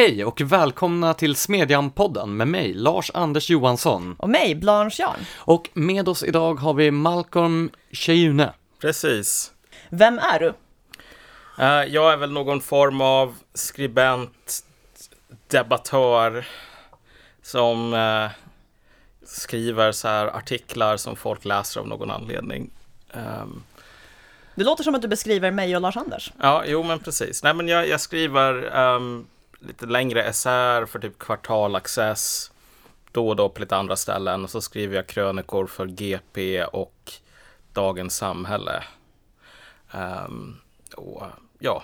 Hej och välkomna till Smedjan-podden med mig, Lars-Anders Johansson. Och mig, Blanche Jarn. Och med oss idag har vi Malcolm Cheyune. Precis. Vem är du? Eh, jag är väl någon form av skribent, debattör som eh, skriver så här artiklar som folk läser av någon anledning. Ehm, Det låter som att du beskriver mig och Lars-Anders. ja, jo men precis. Nej men jag, jag skriver ehm, lite längre essäer för typ Kvartal Access, då och då på lite andra ställen. Och så skriver jag krönikor för GP och Dagens Samhälle. Ehm, och ja,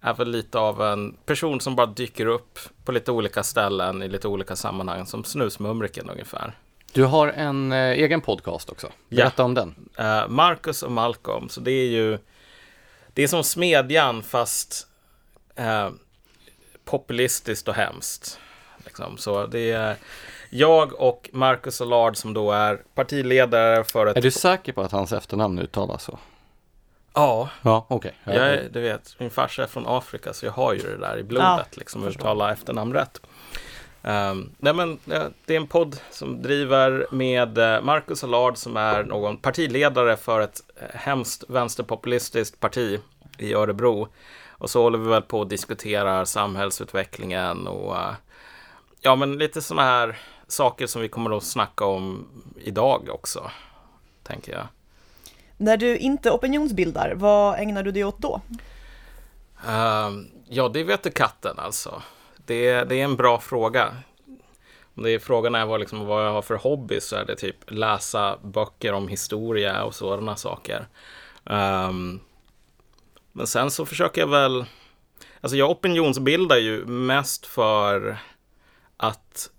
är väl lite av en person som bara dyker upp på lite olika ställen i lite olika sammanhang som Snusmumriken ungefär. Du har en eh, egen podcast också. Berätta om den. Eh, Marcus och Malcolm, så det är ju det är som Smedjan fast eh, populistiskt och hemskt. Liksom. Så det är jag och Marcus Allard som då är partiledare för ett... Är du säker på att hans efternamn uttalas så? Ja, Ja, okej. jag är, du vet, min farsa är från Afrika så jag har ju det där i blodet, Ja, liksom, jag uttala efternamn rätt. Um, nej men, det är en podd som driver med eh, Marcus Allard som är någon partiledare för ett eh, hemskt vänsterpopulistiskt parti i Örebro. Och så håller vi väl på och diskuterar samhällsutvecklingen och eh, ja, men lite sådana här saker som vi kommer att snacka om idag också, tänker jag. När du inte opinionsbildar, vad ägnar du dig åt då? Ehm, ja, det vet du katten alltså. Det, det är en bra fråga. Om det är frågan är vad, liksom, vad jag har för hobby så är det typ läsa böcker om historia och sådana saker. Ehm, men sen så försöker jag väl, alltså jag opinionsbildar ju mest för att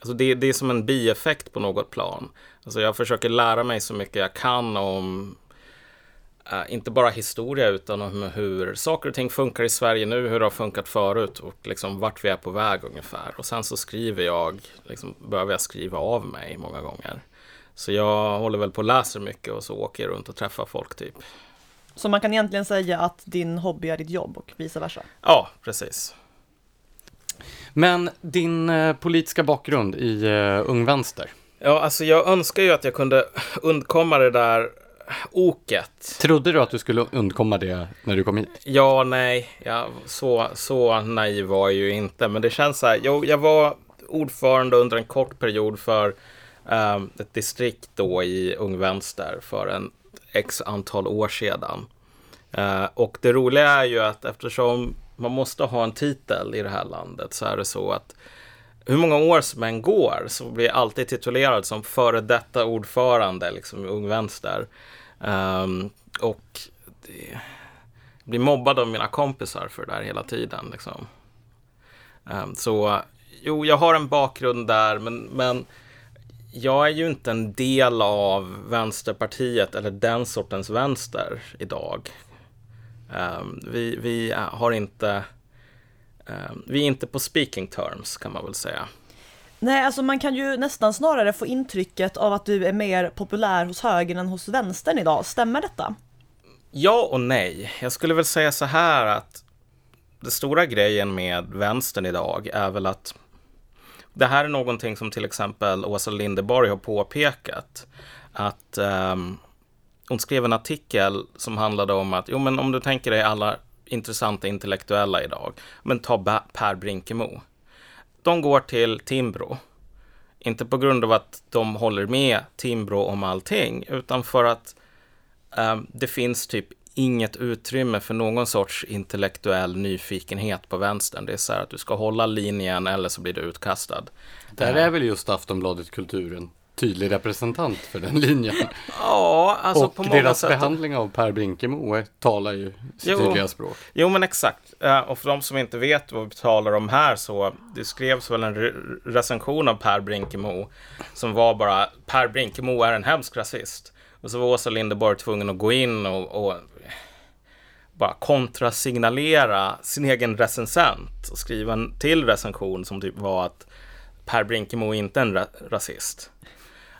Alltså det, det är som en bieffekt på något plan. Alltså jag försöker lära mig så mycket jag kan om eh, inte bara historia utan om hur saker och ting funkar i Sverige nu, hur det har funkat förut och liksom vart vi är på väg ungefär. Och sen så skriver jag, liksom behöver jag skriva av mig många gånger. Så jag håller väl på och läser mycket och så åker jag runt och träffar folk typ. Så man kan egentligen säga att din hobby är ditt jobb och vice versa. Ja, precis. Men din eh, politiska bakgrund i eh, Ung Vänster. Ja, alltså jag önskar ju att jag kunde undkomma det där oket. Trodde du att du skulle undkomma det när du kom hit? Ja, nej, ja, så, så naiv var jag ju inte. Men det känns så här, jag, jag var ordförande under en kort period för ehm, ett distrikt då i Ung Vänster för en x antal år sedan. Eh, och det roliga är ju att eftersom man måste ha en titel i det här landet så är det så att hur många år som än går så blir jag alltid titulerad som före detta ordförande liksom, i Ung Vänster. Um, och det, blir mobbad av mina kompisar för det där hela tiden. Liksom. Um, så jo, jag har en bakgrund där, men, men jag är ju inte en del av Vänsterpartiet eller den sortens vänster idag. Ehm, vi, vi har inte ehm, vi är inte på speaking terms kan man väl säga. Nej, alltså man kan ju nästan snarare få intrycket av att du är mer populär hos högern än hos vänstern idag. Stämmer detta? Ja och nej. Jag skulle väl säga så här att det stora grejen med vänstern idag är väl att det här är någonting som till exempel Åsa Linderborg har påpekat. Att um, hon skrev en artikel som handlade om att jo, men om du tänker dig alla intressanta intellektuella idag, men ta Ba- Per Brinkemo. De går till Timbro. Inte på grund av att de håller med Timbro om allting, utan för att um, det finns typ inget utrymme för någon sorts intellektuell nyfikenhet på vänstern. Det är så här att du ska hålla linjen eller så blir du utkastad. Där är väl just Aftonbladet Kultur en tydlig representant för den linjen. Ja, alltså och på många deras sätt. behandling av Per Brinkemo talar ju sitt tydliga språk. Jo, men exakt. Eh, Och för de som inte vet vad vi talar om här så det skrevs väl en re- recension av Per Brinkemo som var bara Per Brinkemo är en hemsk rasist. Och så var Åsa Linderborg tvungen att gå in och, och bara kontrasignalera sin egen recensent och skriva en till recension som typ var att Per Brinkemo är inte en ra- rasist.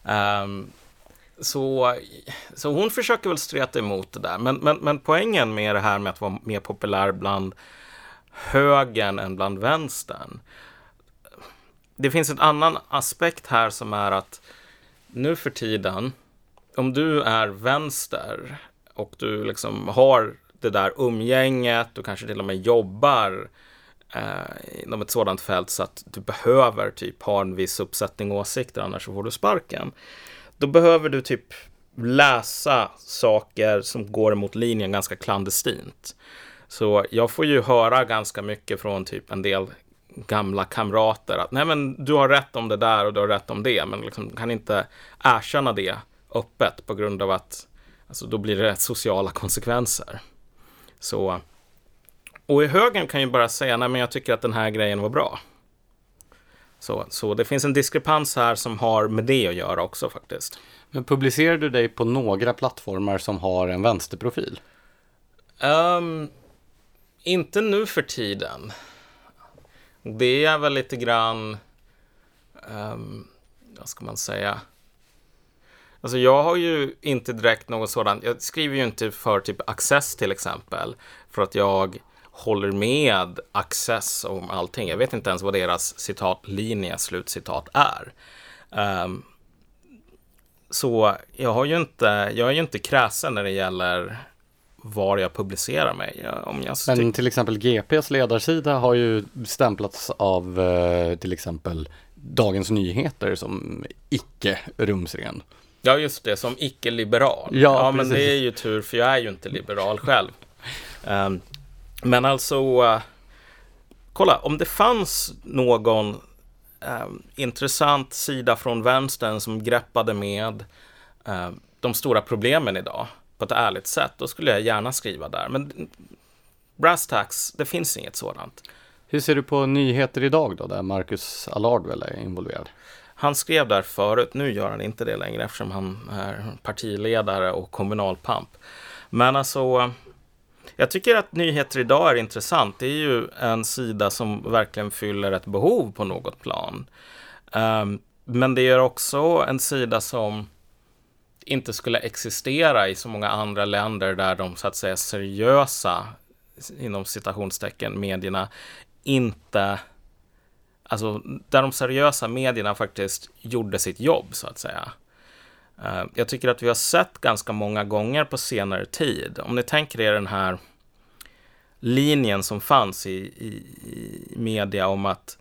Um, så, så hon försöker väl streta emot det där. Men, men, men poängen med det här med att vara mer populär bland högern än bland vänstern. Det finns en annan aspekt här som är att nu för tiden, om du är vänster och du liksom har det där umgänget och kanske till och med jobbar eh, inom ett sådant fält så att du behöver typ ha en viss uppsättning åsikter annars så får du sparken. Då behöver du typ läsa saker som går emot linjen ganska klandestint. Så jag får ju höra ganska mycket från typ en del gamla kamrater att nej men du har rätt om det där och du har rätt om det men liksom kan inte erkänna det öppet på grund av att alltså, då blir det sociala konsekvenser. Så och i högern kan ju bara säga nej men jag tycker att den här grejen var bra. Så, så det finns en diskrepans här som har med det att göra också faktiskt. Men publicerar du dig på några plattformar som har en vänsterprofil? Um, inte nu för tiden. Det är väl lite grann, um, vad ska man säga? Alltså jag har ju inte direkt något sådant, jag skriver ju inte för typ Access till exempel, för att jag håller med Access om allting. Jag vet inte ens vad deras citatlinje, slutcitat, är. Um, så jag har ju inte, jag är ju inte kräsen när det gäller var jag publicerar mig. Om jag Men till exempel GPs ledarsida har ju stämplats av eh, till exempel Dagens Nyheter som icke rumsren. Ja, just det, som icke-liberal. Ja, ja men det är ju tur, för jag är ju inte liberal själv. Um, men alltså, uh, kolla, om det fanns någon uh, intressant sida från vänstern som greppade med uh, de stora problemen idag på ett ärligt sätt, då skulle jag gärna skriva där. Men brass tax, det finns inget sådant. Hur ser du på nyheter idag då, där Marcus Allard väl är involverad? Han skrev där förut, nu gör han inte det längre eftersom han är partiledare och kommunalpamp. Men alltså, jag tycker att nyheter idag är intressant. Det är ju en sida som verkligen fyller ett behov på något plan. Ehm, men det är också en sida som inte skulle existera i så många andra länder där de så att säga seriösa, inom citationstecken, medierna inte Alltså där de seriösa medierna faktiskt gjorde sitt jobb så att säga. Eh, jag tycker att vi har sett ganska många gånger på senare tid. Om ni tänker er den här linjen som fanns i, i, i media om att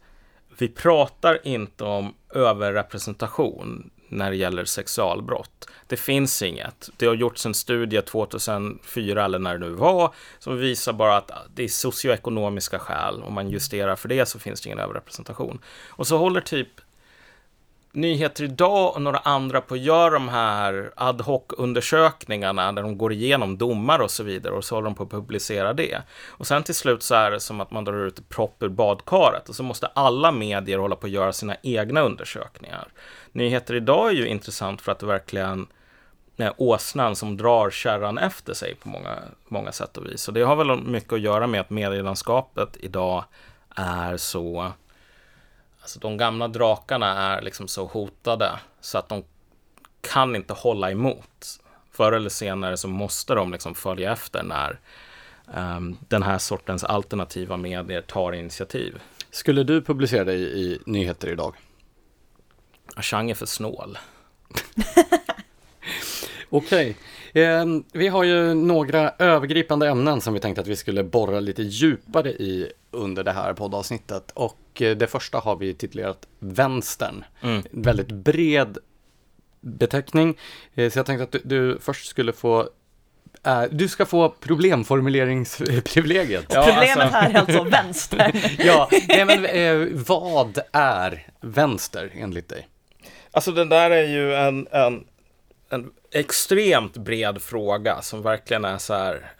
vi pratar inte om överrepresentation när det gäller sexualbrott. Det finns inget. Det har gjorts en studie 2004 eller när det nu var som visar bara att det är socioekonomiska skäl. Om man justerar för det så finns det ingen överrepresentation. Och så håller typ Nyheter idag och några andra på att göra de här ad hoc-undersökningarna där de går igenom domar och så vidare och så håller de på att publicera det. Och sen till slut så är det som att man drar ut propp ur badkaret och så måste alla medier hålla på att göra sina egna undersökningar. Nyheter idag är ju intressant för att det verkligen är åsnan som drar kärran efter sig på många, många sätt och vis. Och det har väl mycket att göra med att medielandskapet idag är så Alltså de gamla drakarna är liksom så hotade så att de kan inte hålla emot. Förr eller senare så måste de liksom följa efter när um, den här sortens alternativa medier tar initiativ. Skulle du publicera dig i nyheter idag? Chang är för snål. Okej, okay. eh, vi har ju några övergripande ämnen som vi tänkte att vi skulle borra lite djupare i under det här poddavsnittet. Och eh, det första har vi titulerat Vänstern. Mm. Väldigt bred beteckning. Eh, så jag tänkte att du, du först skulle få Uh, du ska få problemformuleringsprivilegiet. Ja, Problemet alltså... här är alltså vänster. ja, nej, men uh, vad är vänster enligt dig? Alltså den där är ju en, en, en extremt bred fråga som verkligen är så här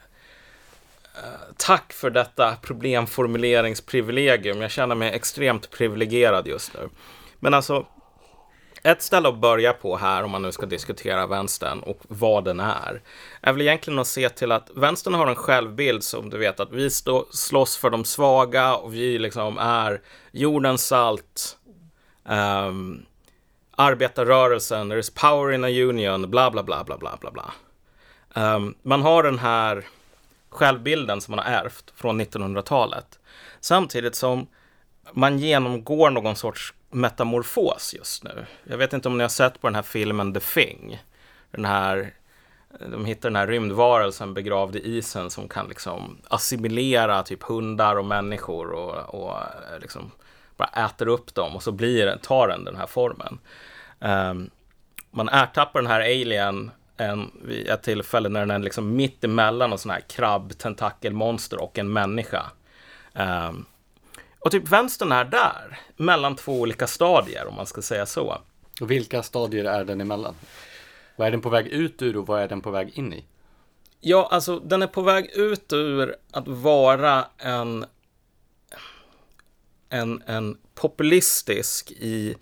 eh, tack för detta problemformuleringsprivilegium. Jag känner mig extremt privilegierad just nu. Men alltså, ett ställe att börja på här om man nu ska diskutera vänstern och vad den är, är väl egentligen att se till att vänstern har en självbild som du vet att vi stå, slåss för de svaga och vi liksom är jordens salt, um, arbetarrörelsen, there is power in a union, bla bla bla bla bla bla bla. Um, man har den här självbilden som man har ärvt från 1900-talet. Samtidigt som man genomgår någon sorts metamorfos just nu. Jag vet inte om ni har sett på den här filmen The Thing. Den här, de hittar den här rymdvarelsen begravd i isen som kan liksom assimilera typ hundar och människor och, och liksom bara äter upp dem och så blir, tar den den här formen. Um, man ertappar den här alien en, vid ett tillfälle när den är liksom mitt emellan en sån här krabb, tentakelmonster och en människa. Um, och typ vänstern är där, mellan två olika stadier om man ska säga så. Och vilka stadier är den emellan? Vad är den på väg ut ur och vad är den på väg in i? Ja, alltså den är på väg ut ur att vara en, en, en populistisk i,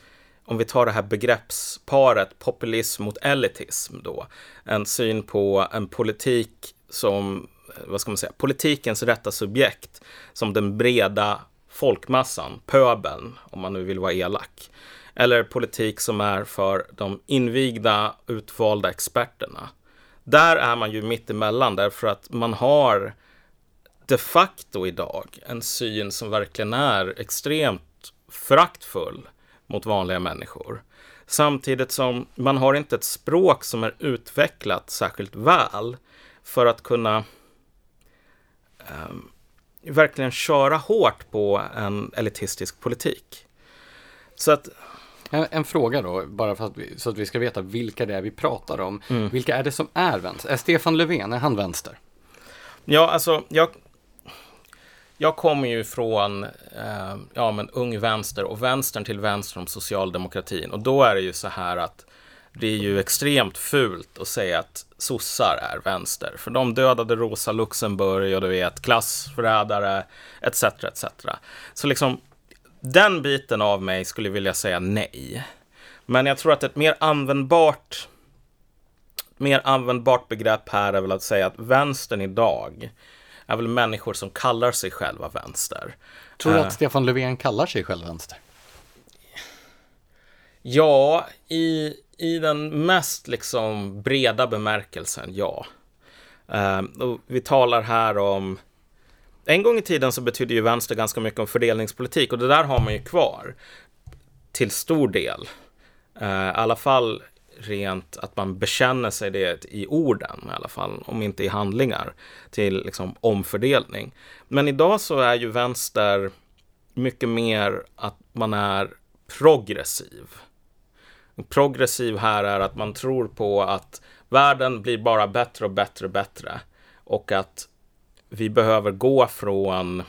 om vi tar det här begreppsparet populism mot elitism då, en syn på en politik som, eh, vad ska man säga, politikens rätta subjekt som den breda folkmassan, pöbeln, om man nu vill vara elak. Eller politik som är för de invigda, utvalda experterna. Där är man ju mittemellan därför att man har de facto idag en syn som verkligen är extremt föraktfull mot vanliga människor. Samtidigt som man har inte ett språk som är utvecklat särskilt väl för att kunna um, verkligen köra hårt på en elitistisk politik. Så att... En, en fråga då, bara för att vi, så att vi ska veta vilka det är vi pratar om. Mm. Vilka är det som är vänster? Är Stefan Löfven, är han vänster? Ja, alltså, jag, jag kommer ju från eh, ja, men ung vänster och vänstern till vänster om socialdemokratin. Och då är det ju så här att det är ju extremt fult att säga att sossar är vänster. För de dödade Rosa Luxemburg och du vet klassförrädare etc. etc. Så liksom den biten av mig skulle vilja säga nej. Men jag tror att ett mer användbart mer användbart begrepp här är väl att säga att vänstern idag är väl människor som kallar sig själva vänster. Tror du att uh, Stefan Löfven kallar sig själv vänster? Ja, i, i den mest liksom breda bemärkelsen, ja. Uh, och vi talar här om en gång i tiden så betydde ju vänster ganska mycket om fördelningspolitik och det där har man ju kvar till stor del. Uh, I alla fall rent att man bekänner sig det i orden i alla fall, om inte i handlingar, till liksom omfördelning. Men idag så är ju vänster mycket mer att man är progressiv. Progressiv här är att man tror på att världen blir bara bättre och bättre och bättre. Och att vi behöver gå från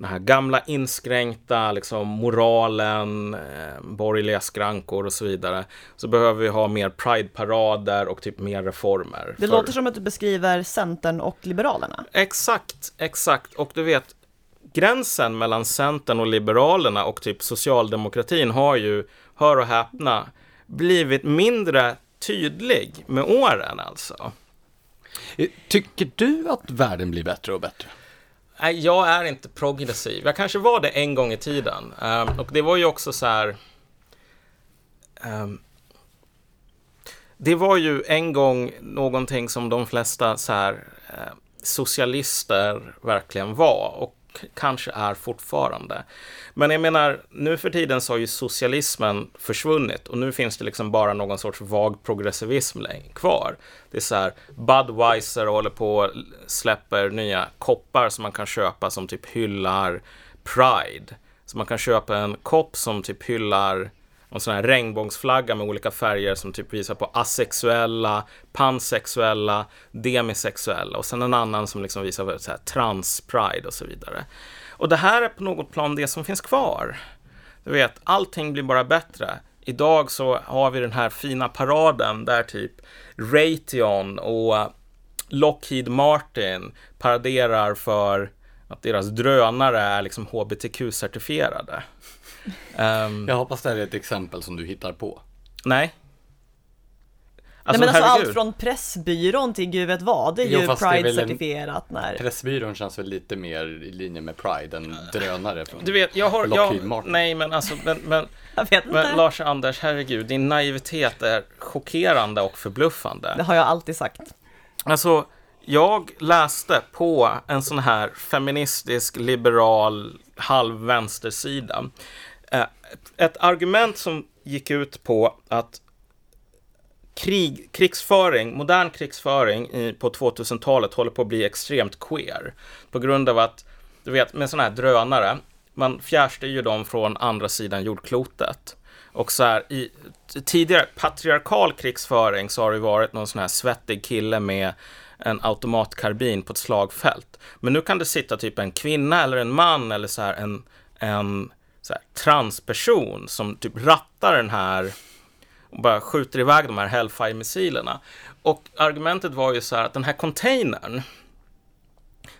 den här gamla inskränkta liksom, moralen, eh, borgerliga skrankor och så vidare. Så behöver vi ha mer Pride-parader och typ mer reformer. Det för... låter som att du beskriver Centern och Liberalerna. Exakt, exakt. Och du vet, gränsen mellan Centern och Liberalerna och typ socialdemokratin har ju hör och häpna, blivit mindre tydlig med åren alltså. Eh, tycker du att världen blir bättre och bättre? Nej, jag är inte progressiv. Jag kanske var det en gång i tiden. Um, och det var ju också så här... Um, det var ju en gång någonting som de flesta så här, uh, socialister verkligen var. Och kanske är fortfarande. Men jag menar, nu för tiden så har ju socialismen försvunnit och nu finns det liksom bara någon sorts vag progressivism kvar. Det är så här, Budweiser håller på och släpper nya koppar som man kan köpa som typ hyllar Pride. Så man kan köpa en kopp som typ hyllar en sån här regnbågsflagga med olika färger som typ visar på asexuella, pansexuella, demisexuella och sen en annan som liksom visar på så här trans-pride och så vidare. Och det här är på något plan det som finns kvar. Du vet, allting blir bara bättre. Idag så har vi den här fina paraden där typ Raytheon och Lockheed Martin paraderar för att deras drönare är liksom hbtq-certifierade. Um, jag hoppas det här är ett exempel som du hittar på. Nej. Alltså, Nej men alltså allt från Pressbyrån till gud vet vad, det är jo, ju Pride-certifierat när... Pressbyrån känns väl lite mer i linje med Pride än drönare från Du vet, jag har... Jag, Martin. Nej men alltså, men, men, men Lars Anders, herregud, din naivitet är chockerande och förbluffande. Det har jag alltid sagt. Alltså, jag läste på en sån här feministisk, liberal, halvvänstersida. Eh, ett argument som gick ut på att krig, krigsföring, modern krigsföring i, på 2000-talet håller på att bli extremt queer. På grund av att, du vet, med sådana här drönare, man fjärrstyr ju dem från andra sidan jordklotet. Och så här, i tidigare patriarkal krigsföring så har det varit någon sån här svettig kille med en automatkarbin på ett slagfält. Men nu kan det sitta typ en kvinna eller en man eller så här en, en så här, transperson som typ rattar den här och bara skjuter iväg de här Hellfire-missilerna. Och argumentet var ju så här att den här containern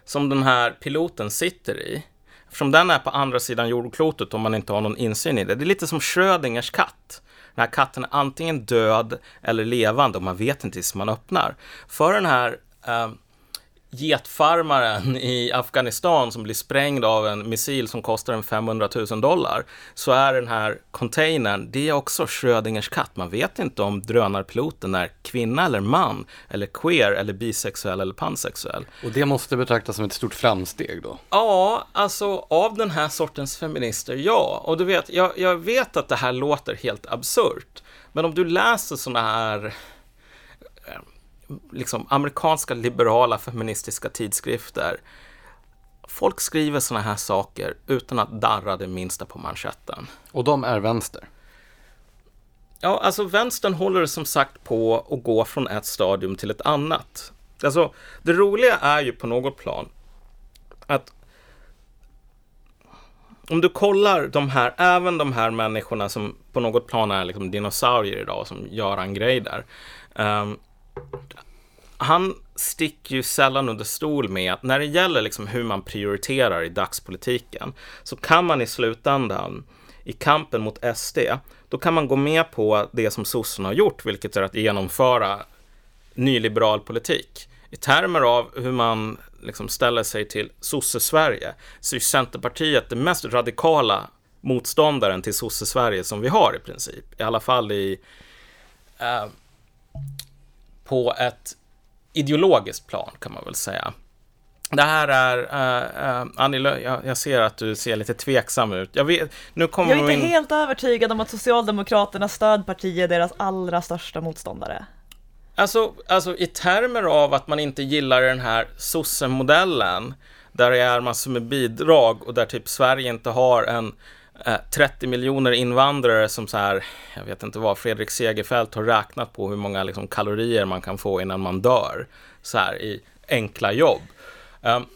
som den här piloten sitter i, eftersom den är på andra sidan jordklotet om man inte har någon insyn i det, det är lite som Schrödingers katt. Den här katten är antingen död eller levande och man vet inte tills man öppnar. För den här eh, getfarmaren i Afghanistan som blir sprängd av en missil som kostar en 500 000 dollar, så är den här containern, det är också Schrödingers katt. Man vet inte om drönarpiloten är kvinna eller man, eller queer, eller bisexuell eller pansexuell. Och det måste betraktas som ett stort framsteg då? Ja, alltså av den här sortens feminister, ja. Och du vet, jag, jag vet att det här låter helt absurt, men om du läser sådana här liksom, amerikanska liberala feministiska tidskrifter. Folk skriver sådana här saker utan att darra det minsta på manschetten. Och de är vänster? Ja, alltså vänstern håller som sagt på att gå från ett stadium till ett annat. Alltså, det roliga är ju på något plan att om du kollar de här, även de här människorna som på något plan är liksom dinosaurier idag, som gör en grej där. Um, han sticker ju sällan under stol med att när det gäller liksom hur man prioriterar i dagspolitiken så kan man i slutändan i kampen mot SD, då kan man gå med på det som sossarna har gjort, vilket är att genomföra nyliberal politik. I termer av hur man liksom ställer sig till sosse-Sverige så är Centerpartiet den mest radikala motståndaren till sosse-Sverige som vi har i princip. I alla fall i eh, på ett ideologiskt plan kan man väl säga. Det här är, uh, uh, Annie, jag, jag, ser att du ser lite tveksam ut. Jag, vet, nu kommer jag är inte in... helt övertygad om att Socialdemokraternas stödparti är deras allra största motståndare. Alltså, alltså i termer av att man inte gillar den här sosse-modellen, där det är massor med bidrag och där typ Sverige inte har en Eh, 30 miljoner invandrare som så här, jag vet inte vad, Fredrik Segerfeldt har räknat på hur många liksom, kalorier man kan få innan man dör, så här i enkla jobb. Um,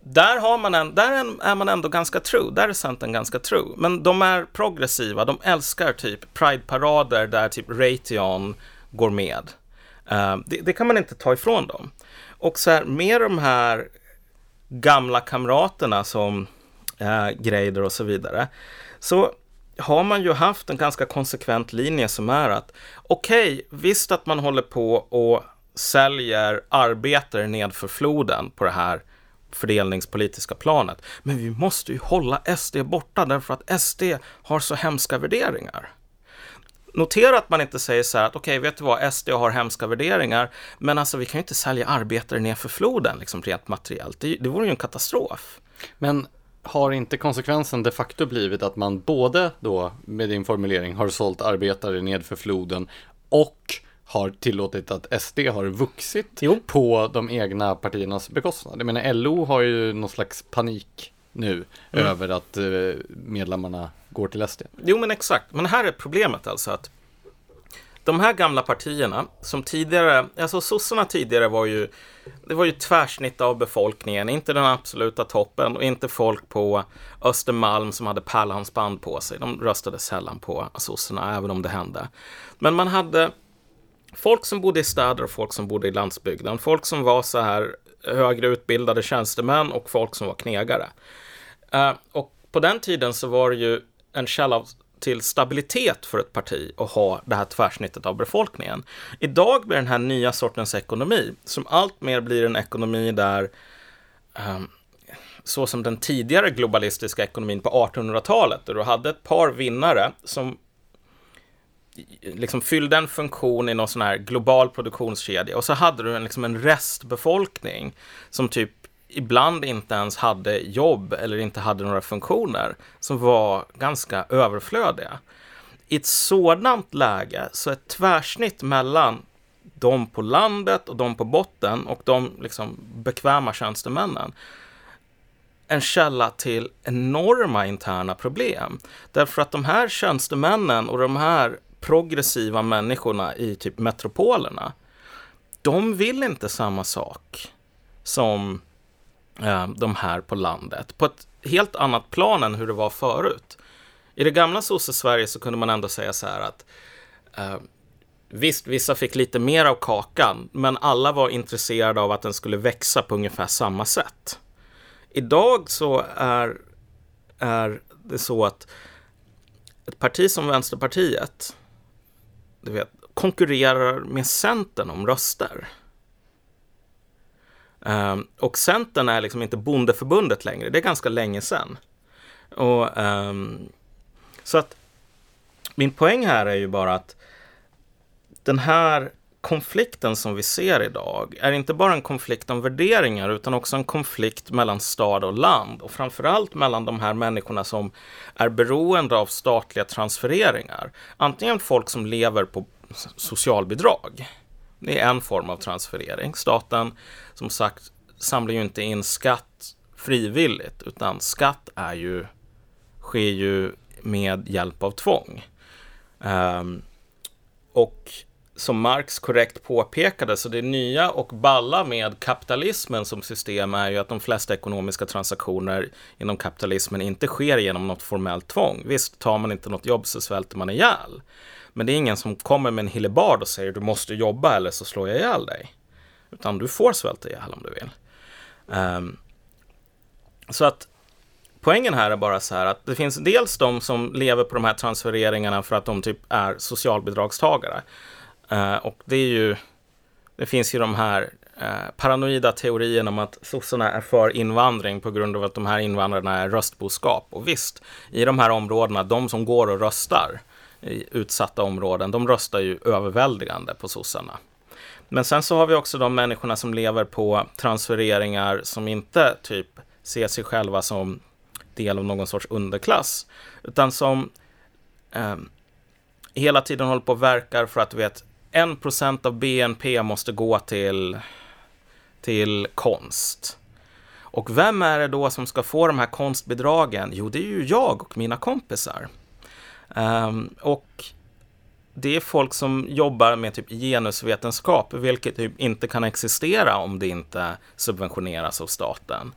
där, har man en, där är man ändå ganska true, där är Centern ganska true. Men de är progressiva, de älskar typ Pride-parader där typ Raytheon går med. Um, det, det, kan man inte ta ifrån dem. Och så här, med de här gamla kamraterna som eh, Greider och så vidare, så har man ju haft en ganska konsekvent linje som är att okej, okay, visst att man håller på och säljer arbetare nedför floden på det här fördelningspolitiska planet. Men vi måste ju hålla SD borta därför att SD har så hemska värderingar. Notera att man inte säger så här att okej, okay, vet du vad, SD har hemska värderingar, men alltså vi kan ju inte sälja arbetare nedför floden liksom rent materiellt. Det, det vore ju en katastrof. Men har inte konsekvensen de facto blivit att man både då med din formulering har sålt arbetare nedför floden och har tillåtit att SD har vuxit jo. på de egna partiernas bekostnad. Jag menar LO har ju någon slags panik nu mm. över att eh, medlemmarna går till SD. Jo men exakt, men här är problemet alltså att de här gamla partierna som tidigare, alltså sossarna tidigare var ju, det var ju tvärsnitt av befolkningen, inte den absoluta toppen och inte folk på Östermalm som hade pärlhandsband på sig. De röstade sällan på sossarna, även om det hände. Men man hade folk som bodde i städer och folk som bodde i landsbygden. Folk som var så här högre utbildade tjänstemän och folk som var knegare. Uh, och på den tiden så var det ju en källa av till stabilitet för ett parti att ha det här tvärsnittet av befolkningen. Idag blir den här nya sortens ekonomi, som allt mer blir en ekonomi där um, så som den tidigare globalistiska ekonomin på 1800-talet, där du hade ett par vinnare som liksom fyllde en funktion i någon sån här global produktionskedja och så hade du en, liksom en restbefolkning som typ ibland inte ens hade jobb eller inte hade några funktioner som var ganska överflödiga. I ett sådant läge så ett tvärsnitt mellan de på landet och de på botten och de liksom bekväma tjänstemännen en källa till enorma interna problem. Därför att de här tjänstemännen och de här progressiva människorna i typ metropolerna, de vill inte samma sak som Eh, de här på landet. På ett helt annat plan än hur det var förut. I det gamla sosse-Sverige så kunde man ändå säga så här att eh, Visst, vissa fick lite mer av kakan, men alla var intresserade av att den skulle växa på ungefär samma sätt. Idag så är, är det så att ett parti som Vänsterpartiet du vet, konkurrerar med Centern om röster. Um, och Centern är liksom inte bondeförbundet längre, det är ganska länge sedan. Och, um, så att min poäng här är ju bara att den här konflikten som vi ser idag är inte bara en konflikt om värderingar utan också en konflikt mellan stad och land och framförallt mellan de här människorna som är beroende av statliga transfereringar. Antingen folk som lever på socialbidrag. Det är en form av transferering. Staten, som sagt, samlar ju inte in skatt frivilligt utan skatt är ju, sker ju med hjälp av tvång. Um, och som Marx korrekt påpekade, så det nya och balla med kapitalismen som system är ju att de flesta ekonomiska transaktioner inom kapitalismen inte sker genom något formellt tvång. Visst, tar man inte något jobb så svälter man ihjäl. Men det är ingen som kommer med en hillebard och säger du måste jobba eller så slår jag ihjäl dig. Utan du får svälta ihjäl om du vill. Um, så att poängen här är bara så här att det finns dels de som lever på de här transfereringarna för att de typ är socialbidragstagare. Uh, och det är ju, det finns ju de här uh, paranoida teorierna om att sossarna är för invandring på grund av att de här invandrarna är röstboskap. Och visst, i de här områdena, de som går och röstar utsatta områden, de röstar ju överväldigande på sossarna. Men sen så har vi också de människorna som lever på transfereringar som inte typ ser sig själva som del av någon sorts underklass, utan som eh, hela tiden håller på och verkar för att du vet, 1% av BNP måste gå till, till konst. Och vem är det då som ska få de här konstbidragen? Jo, det är ju jag och mina kompisar. Um, och det är folk som jobbar med typ genusvetenskap, vilket typ inte kan existera om det inte subventioneras av staten.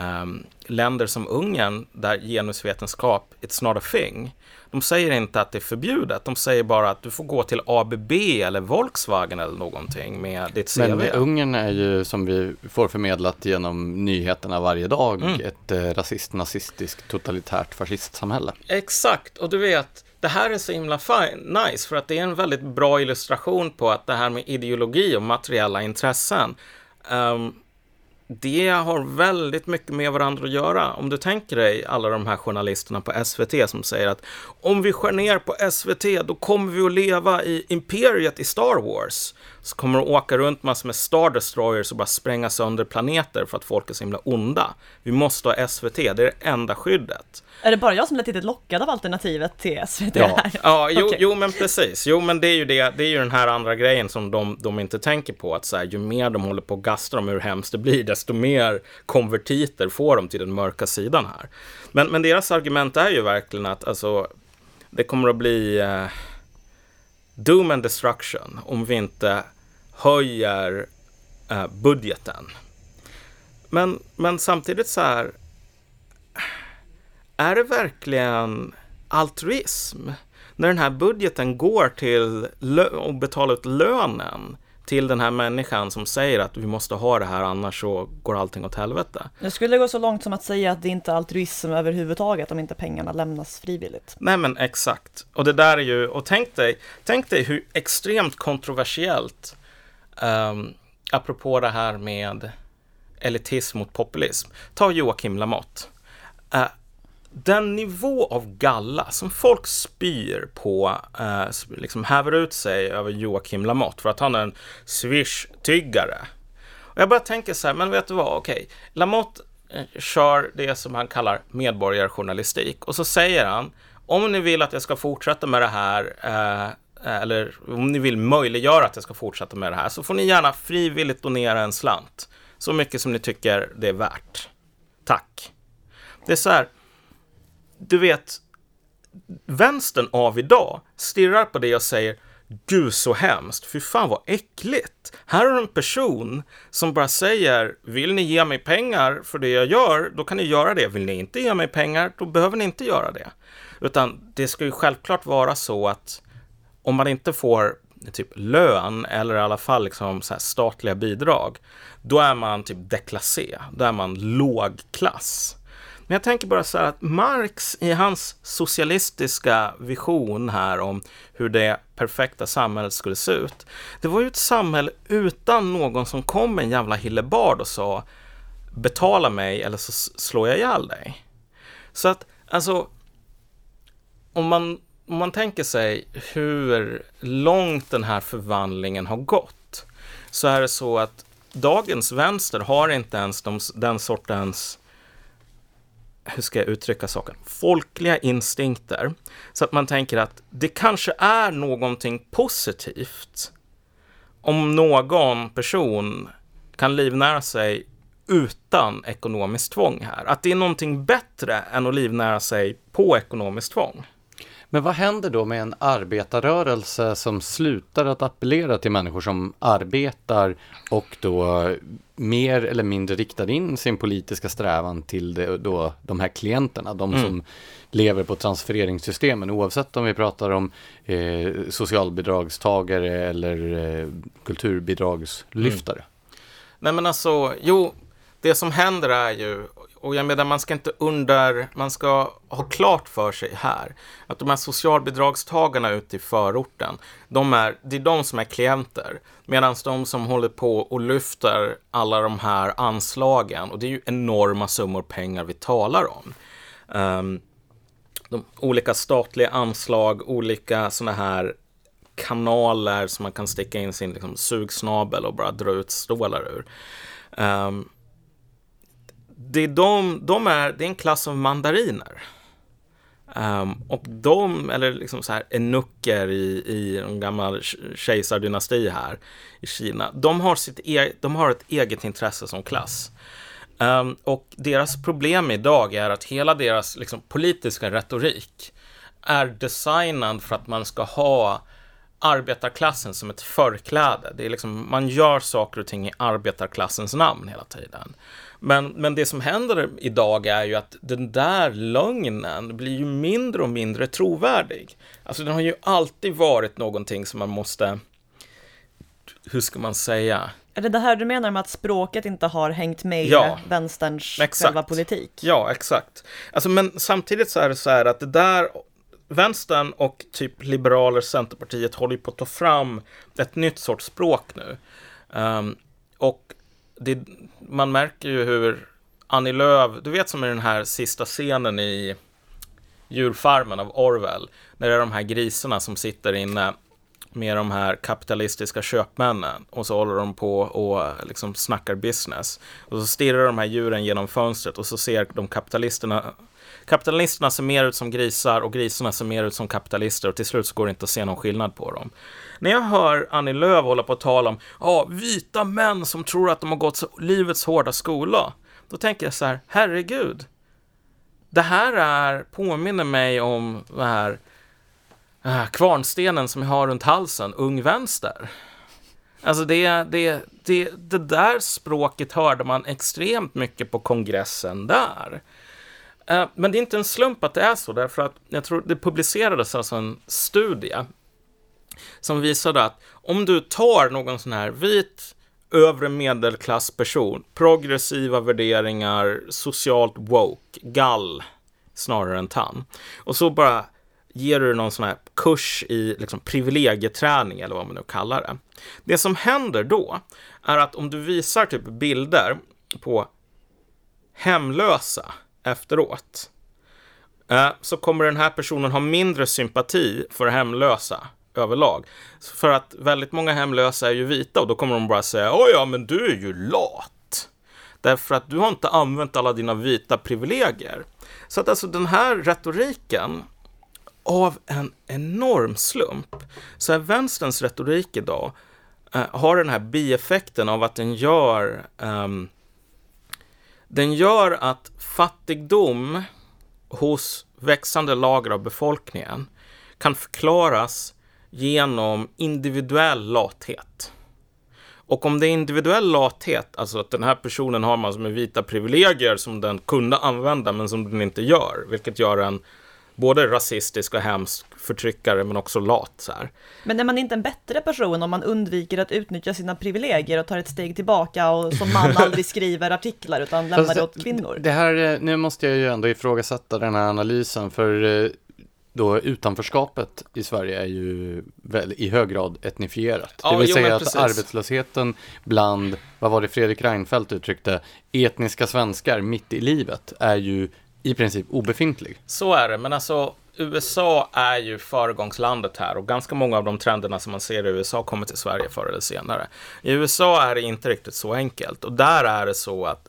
Um, länder som Ungern, där genusvetenskap, it's not a thing, de säger inte att det är förbjudet, de säger bara att du får gå till ABB eller Volkswagen eller någonting med ditt CV. Men Ungern är ju som vi får förmedlat genom nyheterna varje dag mm. ett eh, rasist, nazistiskt, totalitärt fascistsamhälle. Exakt, och du vet, det här är så himla nice för att det är en väldigt bra illustration på att det här med ideologi och materiella intressen um, det har väldigt mycket med varandra att göra. Om du tänker dig alla de här journalisterna på SVT som säger att om vi skär ner på SVT då kommer vi att leva i imperiet i Star Wars. Så kommer de åka runt massor med Star Destroyers och bara spränga sönder planeter för att folk är så himla onda. Vi måste ha SVT, det är det enda skyddet. Är det bara jag som lät lite lockad av alternativet till SVT ja. här? Ja, jo, okay. jo, men precis. Jo, men det är ju det, det är ju den här andra grejen som de, de inte tänker på, att så här, ju mer de håller på att gastra om hur hemskt det blir, desto mer konvertiter får de till den mörka sidan här. Men, men deras argument är ju verkligen att alltså, det kommer att bli eh, doom and destruction om vi inte höjer eh, budgeten. Men, men samtidigt så här, är det verkligen altruism? När den här budgeten går till att betala ut lönen till den här människan som säger att vi måste ha det här annars så går allting åt helvete. Jag skulle gå så långt som att säga att det inte är altruism överhuvudtaget om inte pengarna lämnas frivilligt. Nej men exakt. Och det där är ju, och tänk dig, tänk dig hur extremt kontroversiellt, um, apropå det här med elitism mot populism. Ta Joakim Lamotte. Uh, den nivå av galla som folk spyr på, eh, liksom häver ut sig över Joakim Lamotte för att han är en swish-tyggare. Och jag bara tänker så här, men vet du vad, okej, okay. Lamotte eh, kör det som han kallar medborgarjournalistik och så säger han, om ni vill att jag ska fortsätta med det här, eh, Eh, eller om ni vill möjliggöra att jag ska fortsätta med det här, så får ni gärna frivilligt donera en slant. Så mycket som ni tycker det är värt. Tack. Det är så här, du vet, vänstern av idag stirrar på det jag säger Gud så hemskt, fy fan vad äckligt. Här har du en person som bara säger, vill ni ge mig pengar för det jag gör, då kan ni göra det. Vill ni inte ge mig pengar, då behöver ni inte göra det. Utan det ska ju självklart vara så att om man inte får typ lön eller i alla fall liksom så statliga bidrag, då är man typ deklassé, då är man lågklass. Men jag tänker bara så här att Marx i hans socialistiska vision här om hur det perfekta samhället skulle se ut. Det var ju ett samhälle utan någon som kom med en jävla hillebard och sa betala mig eller så slår jag ihjäl dig. Så att alltså om man, om man tänker sig hur långt den här förvandlingen har gått så är det så att dagens vänster har inte ens de, den sortens hur ska jag uttrycka saken, folkliga instinkter. Så att man tänker att det kanske är någonting positivt om någon person kan livnära sig utan ekonomiskt tvång här. Att det är någonting bättre än att livnära sig på ekonomiskt tvång. Men vad händer då med en arbetarrörelse som slutar att appellera till människor som arbetar och då mer eller mindre riktar in sin politiska strävan till det, då, de här klienterna, de mm. som lever på transfereringssystemen oavsett om vi pratar om eh, socialbidragstagare eller eh, kulturbidragslyftare. Mm. Nej men alltså, jo, det som händer är ju, och jag menar man ska inte under, man ska ha klart för sig här att de här socialbidragstagarna ute i förorten, de är, det är de som är klienter. Medan de som håller på och lyfter alla de här anslagen, och det är ju enorma summor pengar vi talar om. Um, de olika statliga anslag, olika sådana här kanaler som man kan sticka in sin liksom, sugsnabel och bara dra ut stålar ur. Um, det, är de, de är, det är en klass av mandariner. Um, och de, eller liksom så här enucker i, i en gammal kejsardynasti här i Kina, de har, sitt e de har ett eget intresse som klass. Um, och deras problem idag är att hela deras liksom, politiska retorik är designad för att man ska ha arbetarklassen som ett förkläde. Det är liksom, man gör saker och ting i arbetarklassens namn hela tiden. Men, men det som händer idag är ju att den där lögnen blir ju mindre och mindre trovärdig. Alltså den har ju alltid varit någonting som man måste, hur ska man säga? Är det det här du menar med att språket inte har hängt med ja, vänsterns exakt. själva politik? Ja, exakt. Alltså, men samtidigt så är det så här att det där vänstern och typ liberaler, Centerpartiet håller på att ta fram ett nytt sorts språk nu. Um, och det, man märker ju hur Annie Lööf, du vet som i den här sista scenen i djurfarmen av Orwell, när det är de här grisarna som sitter inne med de här kapitalistiska köpmännen och så håller de på och liksom snackar business. Och så stirrar de här djuren genom fönstret och så ser de kapitalisterna Kapitalisterna ser mer ut som grisar och grisarna ser mer ut som kapitalister och till slut så går det inte att se någon skillnad på dem. När jag hör Annie Lööf hålla på att tala om ja, vita män som tror att de har gått livets hårda skola, då tänker jag så här, herregud. Det här är, påminner mig om den här äh, kvarnstenen som jag har runt halsen, Ung Vänster. Alltså det, det, det, det där språket hörde man extremt mycket på kongressen där. Eh, men det är inte en slump att det är så, därför att jag tror det publicerades alltså en studie som visade att om du tar någon sån här vit övre medelklassperson, progressiva värderingar, socialt woke, gall snarare än tann, och så bara ger du någon sån här kurs i liksom privilegieträning eller vad man nu kallar det. Det som händer då är att om du visar typ bilder på hemlösa efteråt eh, så kommer den här personen ha mindre sympati för hemlösa överlag. För att väldigt många hemlösa är ju vita och då kommer de bara säga Oj, ja, men du är ju lat. Därför att du har inte använt alla dina vita privilegier. Så att alltså den här retoriken av en enorm slump så är vänsterns retorik idag eh, har den här bieffekten av att den gör um, den gör att fattigdom hos växande lager av befolkningen kan förklaras genom individuell lathet. Och om det är individuell lathet, alltså att den här personen har massor med vita privilegier som den kunde använda men som den inte gör, vilket gör en både rasistisk och hemsk förtryckare men också lat. Så här. Men är man inte en bättre person om man undviker att utnyttja sina privilegier och tar ett steg tillbaka och som man aldrig skriver artiklar utan lämnar det åt kvinnor? Det här, eh, nu måste jag ju ändå ifrågasätta den här analysen för eh, då utanförskapet i Sverige är ju väl i hög grad etnifierat. Ja, det vill jo, säga att precis. arbetslösheten bland, vad var det Fredrik Reinfeldt uttryckte, etniska svenskar mitt i livet är ju i princip obefintlig. Så är det, men alltså USA är ju föregångslandet här och ganska många av de trenderna som man ser i USA kommer till Sverige förr eller senare. I USA är det inte riktigt så enkelt och där är det så att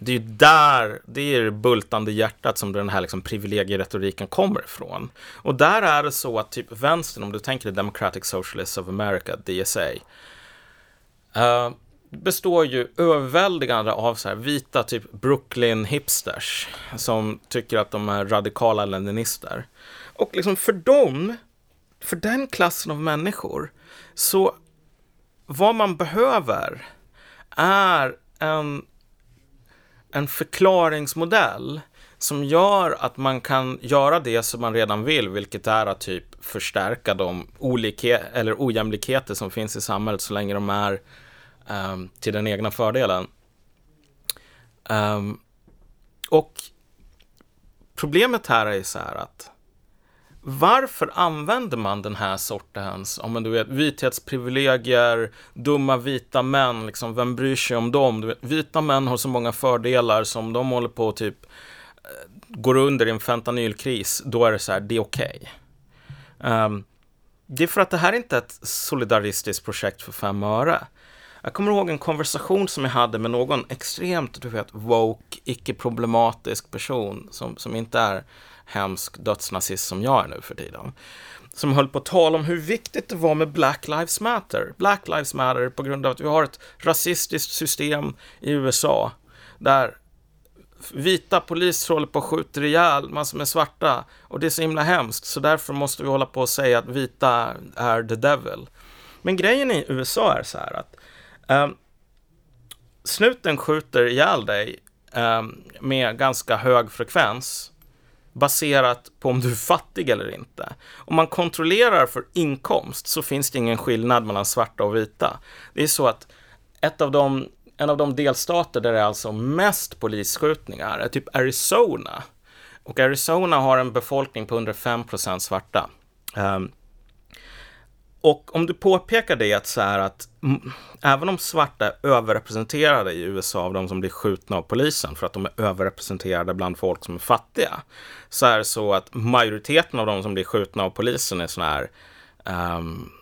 det är ju där, det är det bultande hjärtat som den här liksom privilegieretoriken kommer ifrån. Och där är det så att typ vänstern, om du tänker Democratic Socialists of America, DSA, uh, eh, består ju överväldigande av så här vita typ Brooklyn hipsters som tycker att de är radikala leninister. Och liksom för dem, för den klassen av människor, så vad man behöver är en, en förklaringsmodell som gör att man kan göra det som man redan vill, vilket är att typ förstärka de olikhet eller ojämlikheter som finns i samhället så länge de är um, till den egna fördelen. Um, och problemet här är så här att varför använder man den här sortens, om man du vet, vithetsprivilegier, dumma vita män, liksom, vem bryr sig om dem? Du vet, vita män har så många fördelar som de håller på typ eh, går under i en fentanylkris, då är det så här, det är okej. Okay. Um, det är för att det här är inte ett solidaristiskt projekt för fem öre. Jag kommer ihåg en konversation som jag hade med någon extremt, du vet, woke, icke-problematisk person som, som inte är hemsk dödsnazist som jag är nu för tiden. Som höll på att tala om hur viktigt det var med Black Lives Matter. Black Lives Matter på grund av att vi har ett rasistiskt system i USA där vita poliser håller på att skjuta ihjäl massor med svarta och det är så himla hemskt så därför måste vi hålla på och säga att vita är the devil. Men grejen i USA är så här att um, snuten skjuter ihjäl dig um, med ganska hög frekvens baserat på om du är fattig eller inte. Om man kontrollerar för inkomst så finns det ingen skillnad mellan svarta och vita. Det är så att ett av de, en av de delstater där det är alltså mest polisskjutningar är typ Arizona. Och Arizona har en befolkning på under 5 svarta. Um, och om du påpekar det att så här att även om svarta är överrepresenterade i USA av de som blir skjutna av polisen för att de är överrepresenterade bland folk som är fattiga. Så är det så att majoriteten av de som blir skjutna av polisen är sådana här, um,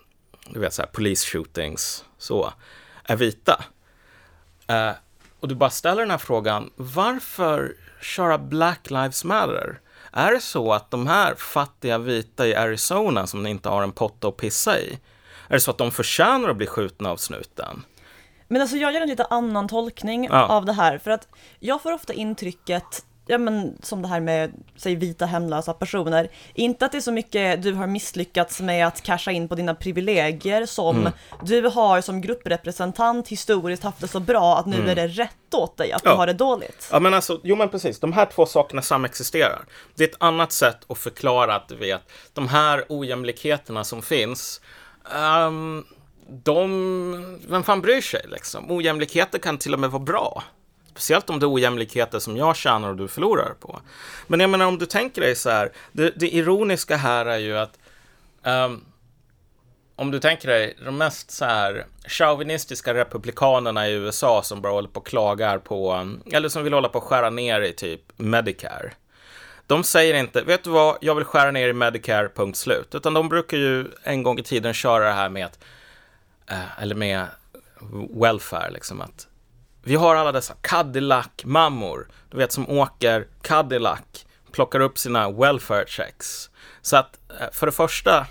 du vet så här police shootings, så, är vita. Uh, och du bara ställer den här frågan, varför köra Black Lives Matter? Är det så att de här fattiga vita i Arizona som inte har en potta att pissa i, är det så att de förtjänar att bli skjutna av snuten? Men alltså jag gör en lite annan tolkning Ja. av det här, för att jag får ofta intrycket, ja men som det här med, säg vita hemlösa personer, inte att det är så mycket du har misslyckats med att casha in på dina privilegier som Mm. du har som grupprepresentant historiskt haft det så bra att nu är det rätt åt dig att Mm. Ja. du har det dåligt. Ja men alltså, jo men precis, de här två sakerna samexisterar. Det är ett annat sätt att förklara att du vet, de här ojämlikheterna som finns, ehm, de, vem fan bryr sig liksom? Ojämlikheter kan till och med vara bra. Speciellt om det är ojämlikheter som jag tjänar och du förlorar på. Men jag menar om du tänker dig så här, det, det ironiska här är ju att um, om du tänker dig de mest så här chauvinistiska republikanerna i USA som bara håller på och klagar på, eller som vill hålla på och skära ner i typ Medicare. De säger inte, vet du vad, jag vill skära ner i Medicare, punkt slut. Utan de brukar ju en gång i tiden köra det här med att, eh, eller med welfare, liksom att vi har alla dessa Cadillac-mammor, du vet som åker Cadillac, plockar upp sina welfare checks. Så att eh, för det första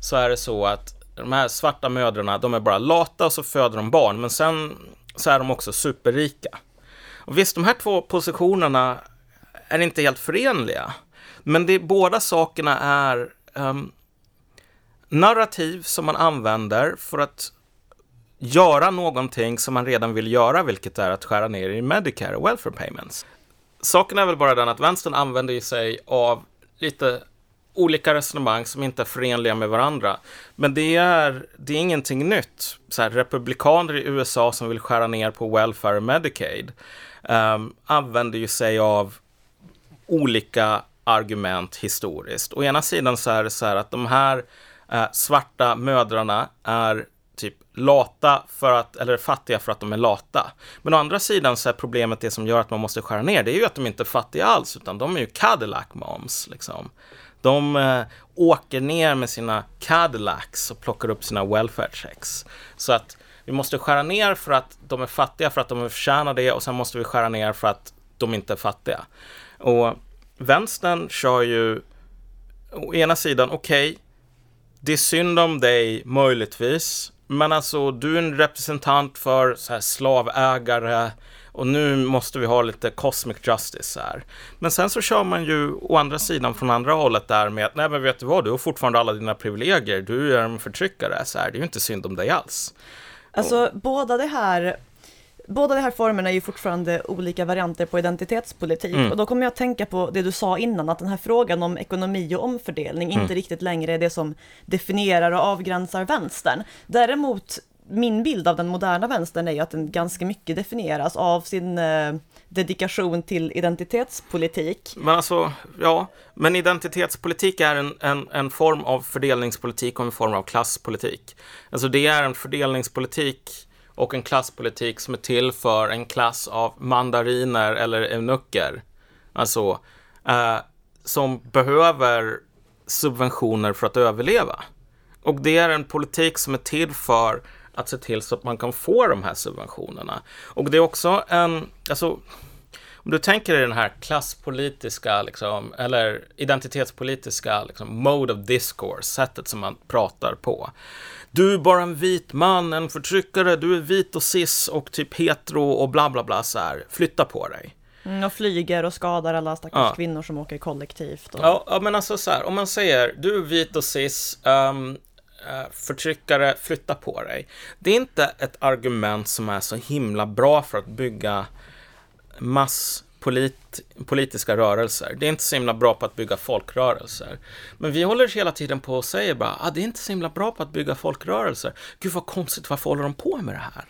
så är det så att de här svarta mödrarna, de är bara lata och så föder de barn, men sen så är de också superrika. Och visst, de här två positionerna är inte helt förenliga, men det, båda sakerna är um, narrativ som man använder för att göra någonting som man redan vill göra, vilket är att skära ner i Medicare och welfare payments. Saken är väl bara den att vänstern använder sig av lite olika resonemang som inte är förenliga med varandra. Men det är, det är ingenting nytt. Så här, republikaner i USA som vill skära ner på welfare och Medicaid um, använder ju sig av olika argument historiskt. Å ena sidan så är det så här att de här uh, svarta mödrarna är typ lata för att, eller fattiga för att de är lata. Men å andra sidan så är problemet det som gör att man måste skära ner, det är ju att de inte är fattiga alls, utan de är ju Cadillac moms, liksom. De eh, åker ner med sina Cadillacs och plockar upp sina welfare checks. Så att vi måste skära ner för att de är fattiga, för att de förtjänar det och sen måste vi skära ner för att de inte är fattiga. Och vänstern kör ju å ena sidan, okej, okay, det är synd om dig möjligtvis, men alltså du är en representant för så här, slavägare, och nu måste vi ha lite cosmic justice här. Men sen så kör man ju å andra sidan från andra hållet där med att nej men vet du vad, du har fortfarande alla dina privilegier, du är en förtryckare, så här, det är ju inte synd om dig alls. Alltså och... båda det här Båda de här formerna är ju fortfarande olika varianter på identitetspolitik mm. och då kommer jag att tänka på det du sa innan, att den här frågan om ekonomi och omfördelning mm. inte riktigt längre är det som definierar och avgränsar vänstern. Däremot min bild av den moderna vänstern är ju att den ganska mycket definieras av sin eh, dedikation till identitetspolitik. Men alltså, ja, men identitetspolitik är en, en, en form av fördelningspolitik och en form av klasspolitik. Alltså det är en fördelningspolitik och en klasspolitik som är till för en klass av mandariner eller eunucker. Alltså, eh, som behöver subventioner för att överleva. Och det är en politik som är till för att se till så att man kan få de här subventionerna. Och det är också en, alltså, om du tänker dig den här klasspolitiska, liksom, eller identitetspolitiska liksom, mode of discourse, sättet som man pratar på. Du är bara en vit man, en förtryckare, du är vit och cis och typ hetero och bla bla bla så här. Flytta på dig. Mm, och flyger och skadar alla stackars ja. kvinnor som åker kollektivt. Och... Ja, ja, men alltså så här, om man säger du är vit och cis, um, förtryckare, flytta på dig. Det är inte ett argument som är så himla bra för att bygga politiska rörelser. Det är inte så himla bra på att bygga folkrörelser. Men vi håller hela tiden på och säger bara, ah, det är inte så himla bra på att bygga folkrörelser. Gud vad konstigt, varför håller de på med det här?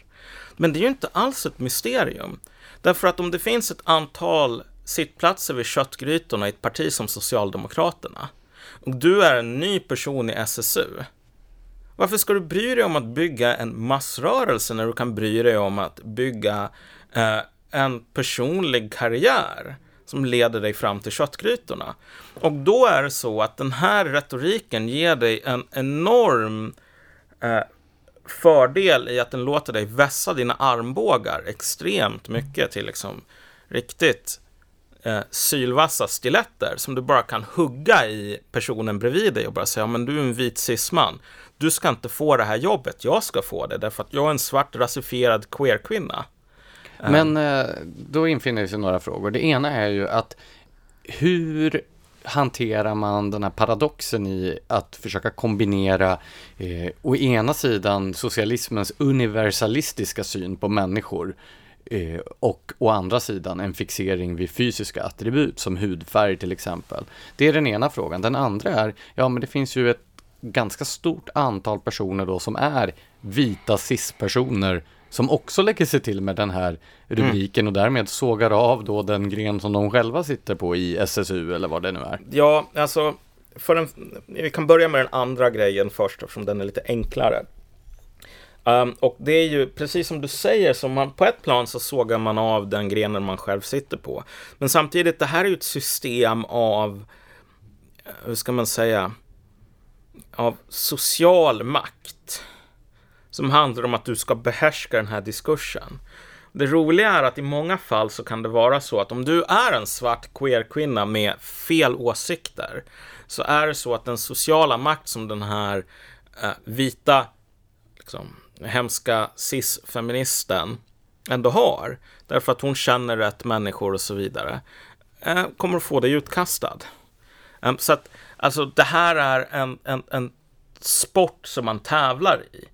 Men det är ju inte alls ett mysterium. Därför att om det finns ett antal sittplatser vid köttgrytorna i ett parti som Socialdemokraterna och du är en ny person i SSU varför ska du bry dig om att bygga en massrörelse när du kan bry dig om att bygga eh, en personlig karriär som leder dig fram till köttgrytorna? Och då är det så att den här retoriken ger dig en enorm eh, fördel i att den låter dig vässa dina armbågar extremt mycket till liksom riktigt eh, sylvassa stiletter som du bara kan hugga i personen bredvid dig och bara säga, men du är en vit cisman du ska inte få det här jobbet, jag ska få det därför att jag är en svart rasifierad queerkvinna. Men eh, då infinner sig några frågor. Det ena är ju att hur hanterar man den här paradoxen i att försöka kombinera eh, å ena sidan socialismens universalistiska syn på människor eh, och å andra sidan en fixering vid fysiska attribut som hudfärg till exempel. Det är den ena frågan. Den andra är, ja men det finns ju ett ganska stort antal personer då som är vita cis-personer som också lägger sig till med den här rubriken mm. och därmed sågar av då den gren som de själva sitter på i SSU eller vad det nu är. Ja, alltså, för en, vi kan börja med den andra grejen först eftersom den är lite enklare. Um, och det är ju precis som du säger, så man, på ett plan så sågar man av den grenen man själv sitter på. Men samtidigt, det här är ju ett system av, eh, hur ska man säga, av social makt. Som handlar om att du ska behärska den här diskursen. Det roliga är att i många fall så kan det vara så att om du är en svart queer-kvinna med fel åsikter så är det så att den sociala makt som den här eh, vita liksom, hemska cis-feministen ändå har, därför att hon känner rätt människor och så vidare, eh, kommer att få dig utkastad. Eh, så att, alltså det här är en, en, en sport som man tävlar i.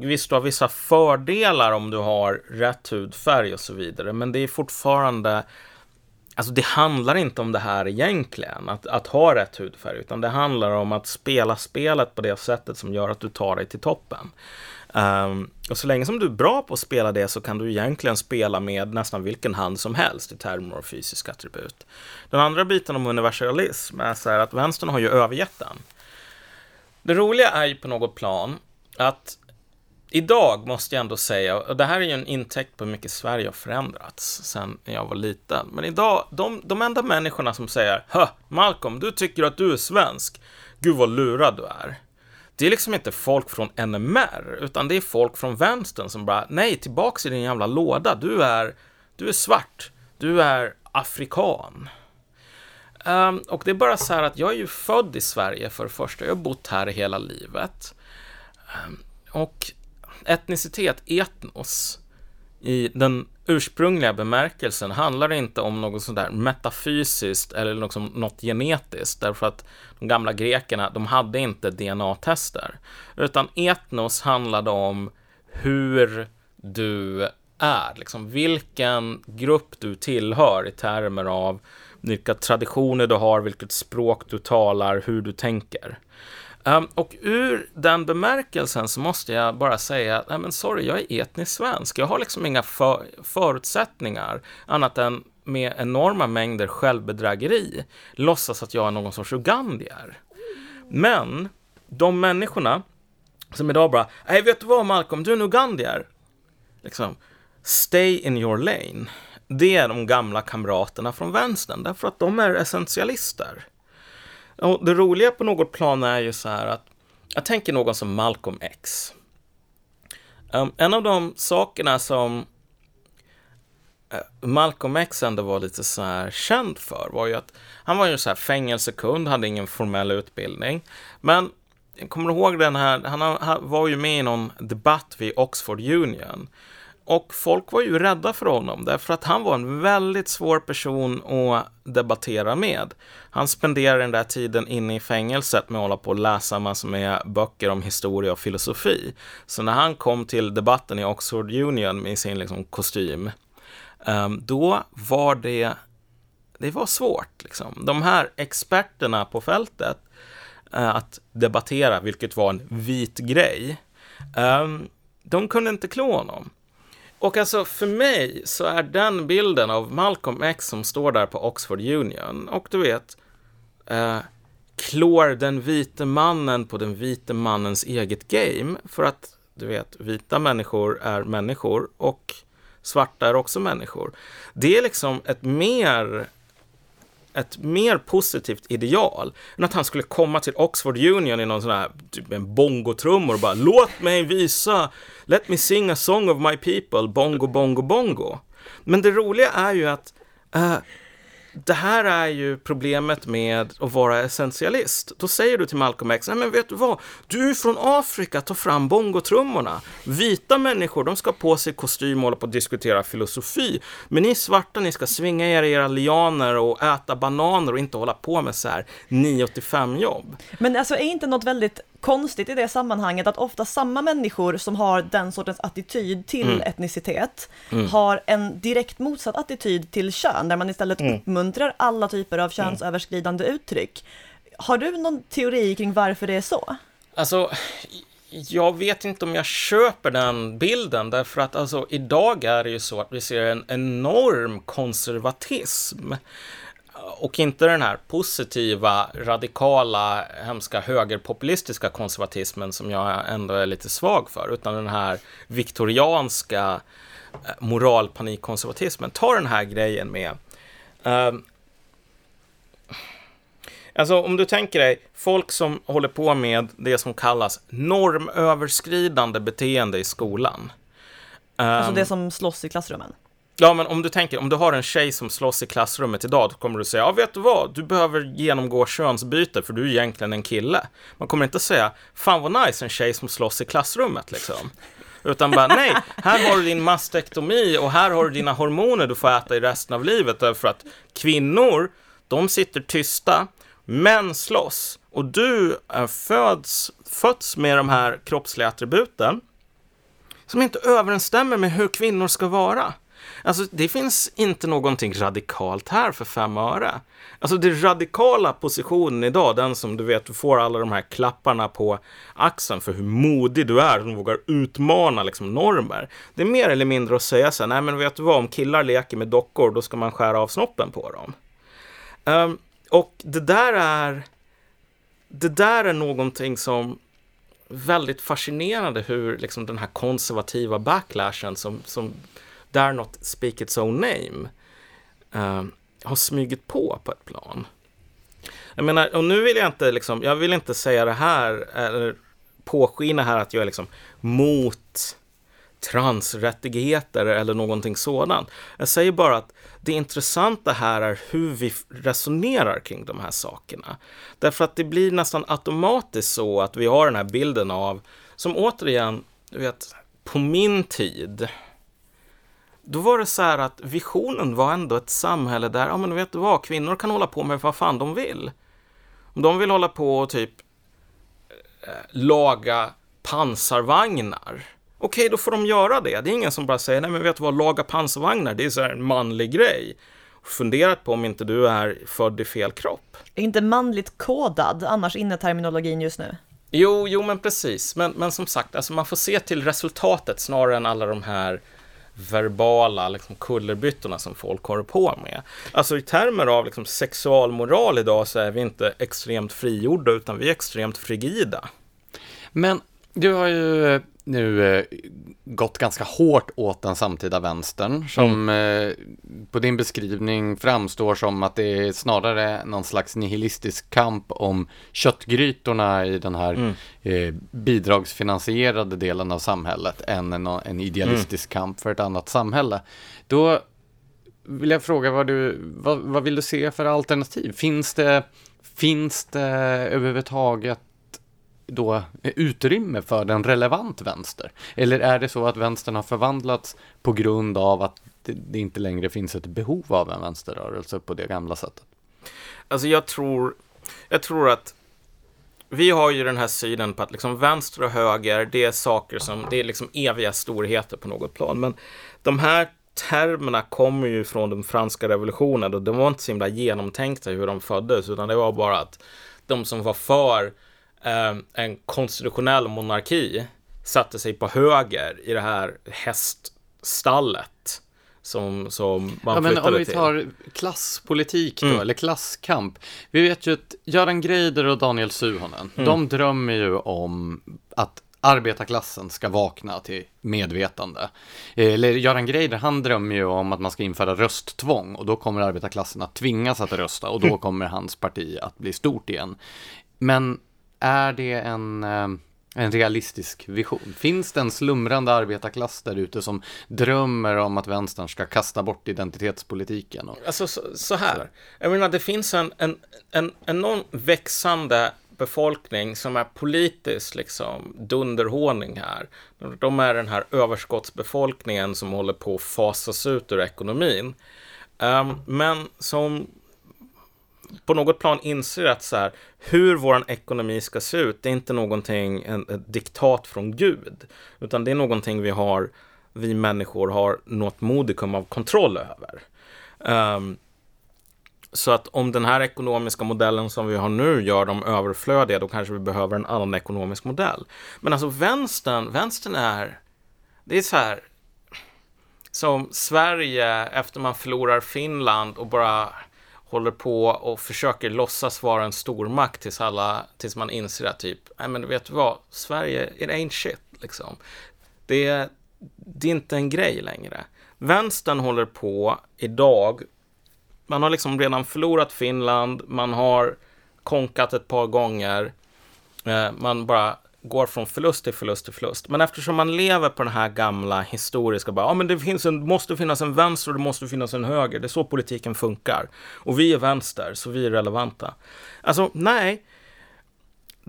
Visst, du har vissa fördelar om du har rätt hudfärg och så vidare, men det är fortfarande Alltså det handlar inte om det här egentligen, att, att ha rätt hudfärg, utan det handlar om att spela spelet på det sättet som gör att du tar dig till toppen. Um, och så länge som du är bra på att spela det så kan du egentligen spela med nästan vilken hand som helst i termer av fysiska attribut. Den andra biten om universalism är så här att vänstern har ju övergett den. Det roliga är ju på något plan att idag måste jag ändå säga, och det här är ju en intäkt på hur mycket Sverige har förändrats sen jag var liten, men idag, de, de enda människorna som säger Hö, Malcolm, du tycker att du är svensk, gud vad lurad du är. Det är liksom inte folk från NMR, utan det är folk från vänstern som bara, nej, tillbaks i din jävla låda, du är, du är svart, du är afrikan. Um, och det är bara så här att jag är ju född i Sverige för det första, jag har bott här hela livet. Um, och etnicitet, etnos, i den ursprungliga bemärkelsen handlar det inte om något sådär metafysiskt eller liksom något genetiskt, därför att de gamla grekerna, de hade inte DNA-tester, utan etnos handlade om hur du är, liksom vilken grupp du tillhör i termer av vilka traditioner du har, vilket språk du talar, hur du tänker. Um, och ur den bemärkelsen så måste jag bara säga, nej men sorry, jag är etnisk svensk. Jag har liksom inga för förutsättningar annat än med enorma mängder självbedrägeri låtsas att jag är någon sorts ugandier. Men de människorna som idag bara, nej vet du vad Malcolm, du är en ugandier. Liksom, stay in your lane. Det är de gamla kamraterna från vänstern, därför att de är essentialister. Och det roliga på något plan är ju så här att jag tänker någon som Malcolm X. Um, en av de sakerna som uh, Malcolm X ändå var lite så här känd för var ju att han var ju så här fängelsekund, hade ingen formell utbildning. Men jag kommer ihåg den här, han, han var ju med i någon debatt vid Oxford Union. Och folk var ju rädda för honom därför att han var en väldigt svår person att debattera med. Han spenderade den där tiden inne i fängelset med att hålla på och läsa massor med böcker om historia och filosofi. Så när han kom till debatten i Oxford Union med sin liksom, kostym, ehm, då var det, det var svårt. Liksom. De här experterna på fältet eh, att debattera, vilket var en vit grej, ehm, de kunde inte klå honom. Och alltså för mig så är den bilden av Malcolm X som står där på Oxford Union och du vet eh, klår den vite mannen på den vite mannens eget game för att du vet, vita människor är människor och svarta är också människor. Det är liksom ett mer ett mer positivt ideal än att han skulle komma till Oxford Union i någon sån här, typ en bongotrummor och bara låt mig visa, let me sing a song of my people, bongo, bongo, bongo. Men det roliga är ju att uh, det här är ju problemet med att vara essentialist. Då säger du till Malcolm X, nej men vet du vad, du är från Afrika, ta fram bongotrummorna. Vita människor, de ska på sig kostym och hålla på att diskutera filosofi. Men ni svarta, ni ska svinga er i era lianer och äta bananer och inte hålla på med så här 9 5 jobb. Men alltså är inte något väldigt konstigt i det sammanhanget att ofta samma människor som har den sortens attityd till mm. etnicitet mm. har en direkt motsatt attityd till kön, där man istället mm. uppmuntrar alla typer av mm. könsöverskridande uttryck. Har du någon teori kring varför det är så? Alltså, jag vet inte om jag köper den bilden, därför att alltså, idag är det ju så att vi ser en enorm konservatism och inte den här positiva, radikala, hemska högerpopulistiska konservatismen som jag ändå är lite svag för, utan den här viktorianska eh, moralpanikkonservatismen. Ta den här grejen med um, Alltså om du tänker dig folk som håller på med det som kallas normöverskridande beteende i skolan. Alltså det som slåss i klassrummen? Ja, men om du tänker, om du har en tjej som slåss i klassrummet idag, då kommer du säga, ja, vet du vad, du behöver genomgå könsbyte för du är egentligen en kille. Man kommer inte säga, fan vad nice, en tjej som slåss i klassrummet liksom. Utan bara, nej, här har du din mastektomi och här har du dina hormoner du får äta i resten av livet. Därför att kvinnor, de sitter tysta, män slåss. Och du är föds, föds med de här kroppsliga attributen som inte överensstämmer med hur kvinnor ska vara. Alltså, det finns inte någonting radikalt här för fem öre. Alltså, det radikala positionen idag, den som du vet, du får alla de här klapparna på axeln för hur modig du är, som vågar utmana liksom, normer. Det är mer eller mindre att säga så här, nej men vet du vad, om killar leker med dockor, då ska man skära av snoppen på dem. Um, och det där är, det där är någonting som väldigt fascinerande hur liksom den här konservativa backlashen som, som dare not speak its own name eh, har smugit på på ett plan. Jag menar, och nu vill jag inte liksom, jag vill inte säga det här eller påskina här att jag är liksom mot transrättigheter eller någonting sådant. Jag säger bara att det intressanta här är hur vi resonerar kring de här sakerna. Därför att det blir nästan automatiskt så att vi har den här bilden av, som återigen, du vet, på min tid, då var det så här att visionen var ändå ett samhälle där, ja men vet du vad, kvinnor kan hålla på med vad fan de vill. Om de vill hålla på och typ eh, laga pansarvagnar, okej då får de göra det. Det är ingen som bara säger, nej men vet du vad, laga pansarvagnar, det är så här en manlig grej. Funderat på om inte du är född i fel kropp. Är inte manligt kodad annars inne terminologin just nu? Jo, jo men precis. Men, men som sagt, alltså man får se till resultatet snarare än alla de här verbala liksom, kullerbyttorna som folk håller på med. Alltså i termer av liksom, sexualmoral idag så är vi inte extremt frigjorda utan vi är extremt frigida. Men du har ju eh, nu eh, gått ganska hårt åt den samtida vänstern som mm. eh, på din beskrivning framstår som att det är snarare någon slags nihilistisk kamp om köttgrytorna i den här mm. eh, bidragsfinansierade delen av samhället än en, en idealistisk mm. kamp för ett annat samhälle. Då vill jag fråga vad du, vad, vad vill du se för alternativ? Finns det, finns det överhuvudtaget då utrymme för den relevant vänster? Eller är det så att vänstern har förvandlats på grund av att det, det inte längre finns ett behov av en vänsterrörelse på det gamla sättet? Alltså jag tror, jag tror att vi har ju den här synen på att liksom vänster och höger, det är saker som, det är liksom eviga storheter på något plan. Men de här termerna kommer ju från den franska revolutionen och de var inte så himla genomtänkta hur de föddes, utan det var bara att de som var för eh, en konstitutionell monarki satte sig på höger i det här häststallet som, som man ja, men Om vi tar klasspolitik då, mm. eller klasskamp. Vi vet ju att Göran Greider och Daniel Suhonen, mm. de drömmer ju om att arbetarklassen ska vakna till medvetande. Eller Göran Greider, han drömmer ju om att man ska införa rösttvång och då kommer arbetarklassen att tvingas att rösta och då kommer hans parti att bli stort igen. Men är det en, eh, en realistisk vision? Finns det en slumrande arbetarklass där ute som drömmer om att vänstern ska kasta bort identitetspolitiken? Och... Alltså så, så här, jag menar det finns en, en, en enorm växande befolkning som är politiskt liksom dunderhåning här. De är den här överskottsbefolkningen som håller på att fasas ut ur ekonomin. Um, men som på något plan inser att så här, hur vår ekonomi ska se ut, det är inte någonting, en, ett diktat från Gud, utan det är någonting vi har, vi människor har något modikum av kontroll över. Um, så att om den här ekonomiska modellen som vi har nu gör dem överflödiga, då kanske vi behöver en annan ekonomisk modell. Men alltså vänstern, vänstern är, det är så här, som Sverige efter man förlorar Finland och bara håller på och försöker låtsas vara en stormakt tills, alla, tills man inser att typ, nej men vet du vad, Sverige, it ain't shit liksom. Det, det är inte en grej längre. Vänstern håller på idag, man har liksom redan förlorat Finland, man har konkat ett par gånger, eh, man bara går från förlust till förlust till förlust. Men eftersom man lever på den här gamla historiska, bara, ja men det finns en, måste finnas en vänster och det måste finnas en höger. Det är så politiken funkar. Och vi är vänster, så vi är relevanta. Alltså, nej.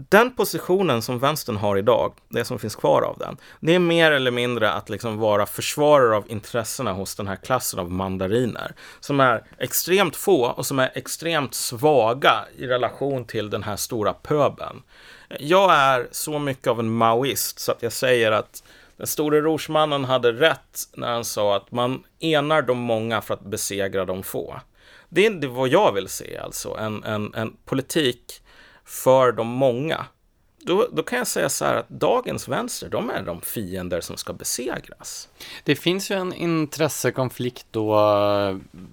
Den positionen som vänstern har idag, det som finns kvar av den, det är mer eller mindre att liksom vara försvarare av intressena hos den här klassen av mandariner, som är extremt få och som är extremt svaga i relation till den här stora pöbeln. Jag är så mycket av en maoist så att jag säger att den store rorsmannen hade rätt när han sa att man enar de många för att besegra de få. Det är vad jag vill se alltså, en, en, en politik för de många. Då, då, kan jag säga så här att dagens vänster, de är de fiender som ska besegras. Det finns ju en intressekonflikt då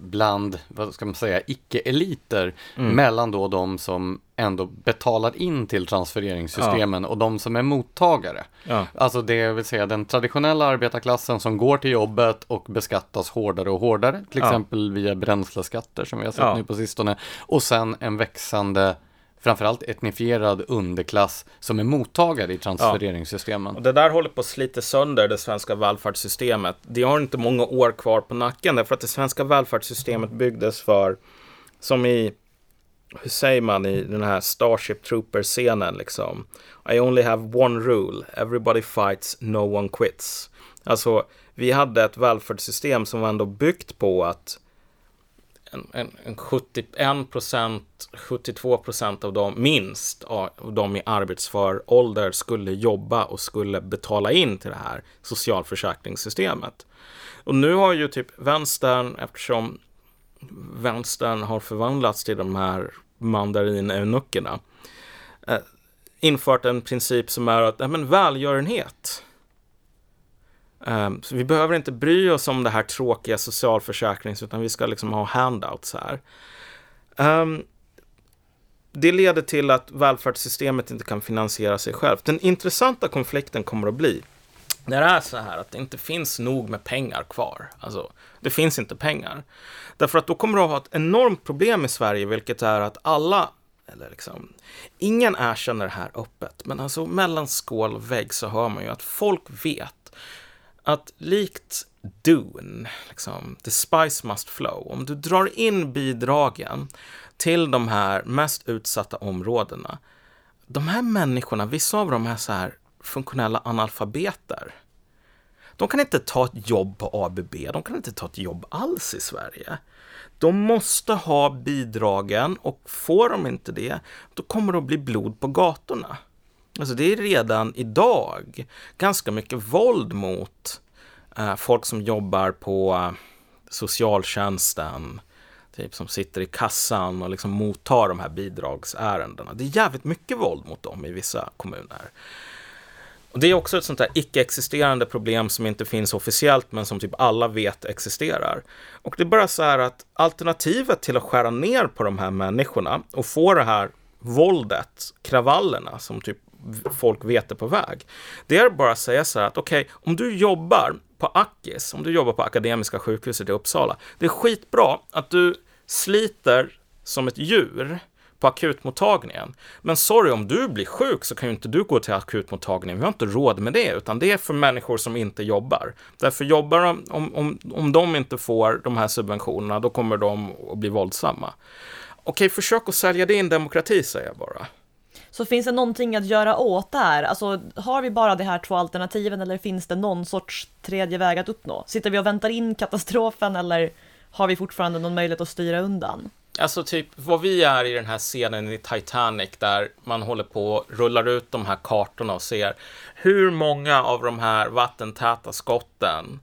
bland, vad ska man säga, icke-eliter mm. mellan då de som ändå betalar in till transfereringssystemen ja. och de som är mottagare. Ja. Alltså det vill säga den traditionella arbetarklassen som går till jobbet och beskattas hårdare och hårdare, till exempel via bränsleskatter som vi har sett nu på sistone, och sen en växande framförallt etnifierad underklass som är mottagare i transfereringssystemen. Ja. Och det där håller på att slita sönder det svenska välfärdssystemet. Det har inte många år kvar på nacken därför att det svenska välfärdssystemet byggdes för, som i, hur säger man i den här Starship Trooper-scenen liksom. I only have one rule, everybody fights, no one quits. Alltså, vi hade ett välfärdssystem som var ändå byggt på att en, en, en 71 procent, 72 procent av dem, minst av dem i arbetsför ålder skulle jobba och skulle betala in till det här socialförsäkringssystemet. Och nu har ju typ vänstern, eftersom vänstern har förvandlats till de här mandarineunuckerna, eh, infört en princip som är att, ja men välgörenhet, Ehm, så vi behöver inte bry oss om det här tråkiga socialförsäkrings utan vi ska liksom ha handouts här. Ehm, det leder till att välfärdssystemet inte kan finansiera sig självt. Den intressanta konflikten kommer att bli när det är så här att det inte finns nog med pengar kvar. Alltså, det finns inte pengar. Därför att då kommer du att ha ett enormt problem i Sverige, vilket är att alla eller liksom, ingen erkänner det här öppet, men alltså mellan skål och vägg så hör man ju att folk vet att likt Dune, liksom, the spice must flow, om du drar in bidragen till de här mest utsatta områdena, de här människorna, vissa av dem är så här funktionella analfabeter. De kan inte ta ett jobb på ABB, de kan inte ta ett jobb alls i Sverige. De måste ha bidragen och får de inte det, då kommer det att bli blod på gatorna. Alltså det är redan idag ganska mycket våld mot eh, folk som jobbar på eh, socialtjänsten, typ som sitter i kassan och liksom mottar de här bidragsärendena. Det är jävligt mycket våld mot dem i vissa kommuner. Och Det är också ett sånt där icke-existerande problem som inte finns officiellt men som typ alla vet existerar. Och det är bara så här att alternativet till att skära ner på de här människorna och få det här våldet, kravallerna som typ folk vet är på väg. Det är bara att säga så här att okej, okay, om du jobbar på Akis, om du jobbar på Akademiska sjukhuset i Uppsala, det är skitbra att du sliter som ett djur på akutmottagningen. Men sorry, om du blir sjuk så kan ju inte du gå till akutmottagningen. Vi har inte råd med det, utan det är för människor som inte jobbar. Därför jobbar de, om, om, om de inte får de här subventionerna, då kommer de att bli våldsamma. Okej, försök att sälja det in demokrati, säger jag bara. Så finns det någonting att göra åt det här? Alltså, har vi bara de här två alternativen eller finns det någon sorts tredje väg att uppnå? Sitter vi och väntar in katastrofen eller har vi fortfarande någon möjlighet att styra undan? Alltså typ vad vi är i den här scenen i Titanic där man håller på och rullar ut de här kartorna och ser hur många av de här vattentäta skotten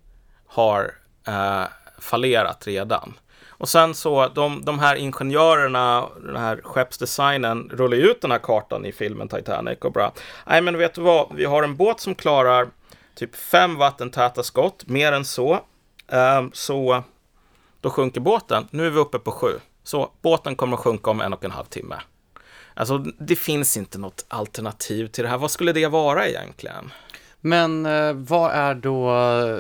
har eh, fallerat redan. Och sen så, de, de här ingenjörerna, den här skeppsdesignen, rullar ju ut den här kartan i filmen Titanic och bara, nej men vet du vad, vi har en båt som klarar typ fem vattentäta skott, mer än så. Um, så då sjunker båten. Nu är vi uppe på sju. Så båten kommer att sjunka om en och en halv timme. Alltså, det finns inte något alternativ till det här. Vad skulle det vara egentligen? Men eh, vad är då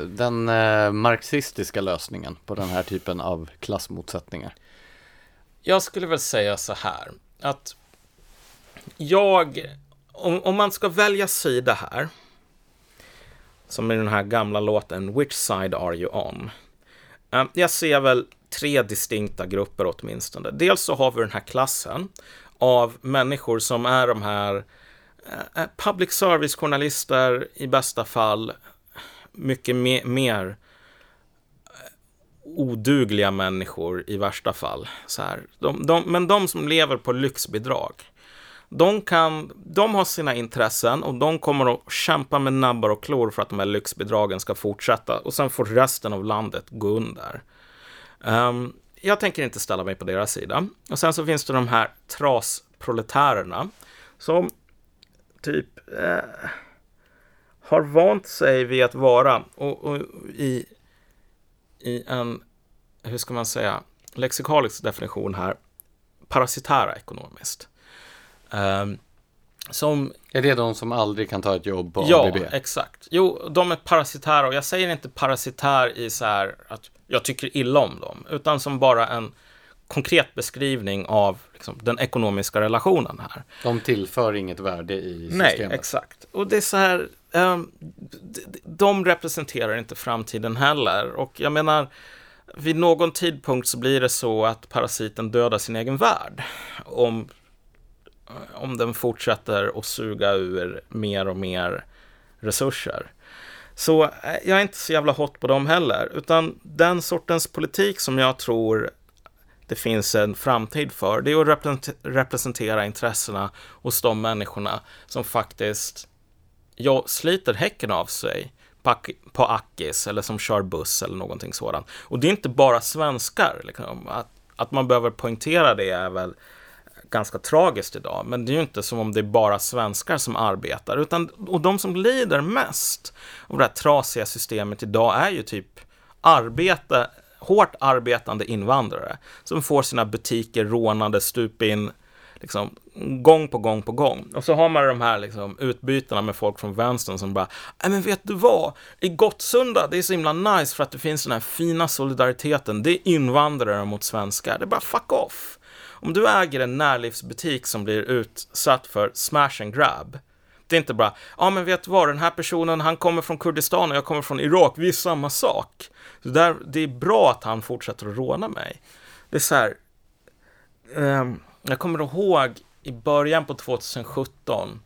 den eh, marxistiska lösningen på den här typen av klassmotsättningar? Jag skulle väl säga så här, att jag, om, om man ska välja sida här, som i den här gamla låten Which side are you on? Eh, jag ser väl tre distinkta grupper åtminstone. Dels så har vi den här klassen av människor som är de här eh, Eh, eh, public service-journalister i bästa fall, mycket me mer eh, odugliga människor i värsta fall. Så här. De, de, men de som lever på lyxbidrag, de, kan, de har sina intressen och de kommer att kämpa med nabbar och klor för att de här lyxbidragen ska fortsätta och sen får resten av landet gå under. Um, jag tänker inte ställa mig på deras sida. Och sen så finns det de här trasproletärerna som typ eh, har vant sig vid att vara och, och, i, i en, hur ska man säga, lexikalisk definition här, parasitära ekonomiskt. Um, som, är det de som aldrig kan ta ett jobb på ja, ABB? Ja, exakt. Jo, de är parasitära och jag säger inte parasitär i så här att jag tycker illa om dem, utan som bara en konkret beskrivning av liksom, den ekonomiska relationen här. De tillför inget värde i systemet. Nej, exakt. Och det är så här, um, de representerar inte framtiden heller. Och jag menar, vid någon tidpunkt så blir det så att parasiten dödar sin egen värld. Om, om den fortsätter att suga ur mer och mer resurser. Så eh, jag är inte så jävla hot på dem heller, utan den sortens politik som jag tror det finns en framtid för, det är att representera intressena hos de människorna som faktiskt ja, sliter häcken av sig på Akis eller som kör buss eller någonting sådant. Och det är inte bara svenskar. Liksom. Att, att man behöver poängtera det är väl ganska tragiskt idag. Men det är ju inte som om det är bara svenskar som arbetar. Utan, och de som lider mest av det här trasiga systemet idag är ju typ arbete, hårt arbetande invandrare som får sina butiker rånade stup in liksom, gång på gång på gång. Och så har man de här liksom, utbytena med folk från vänstern som bara, nej men vet du vad, i Gottsunda, det är så himla nice för att det finns den här fina solidariteten, det är invandrare mot svenskar, det är bara fuck off. Om du äger en närlivsbutik som blir utsatt för smash and grab, det är inte bara, ja men vet du vad, den här personen, han kommer från Kurdistan och jag kommer från Irak, vi är samma sak. Så där, det är bra att han fortsätter att råna mig. Det är så här, eh, jag kommer ihåg i början på 2017,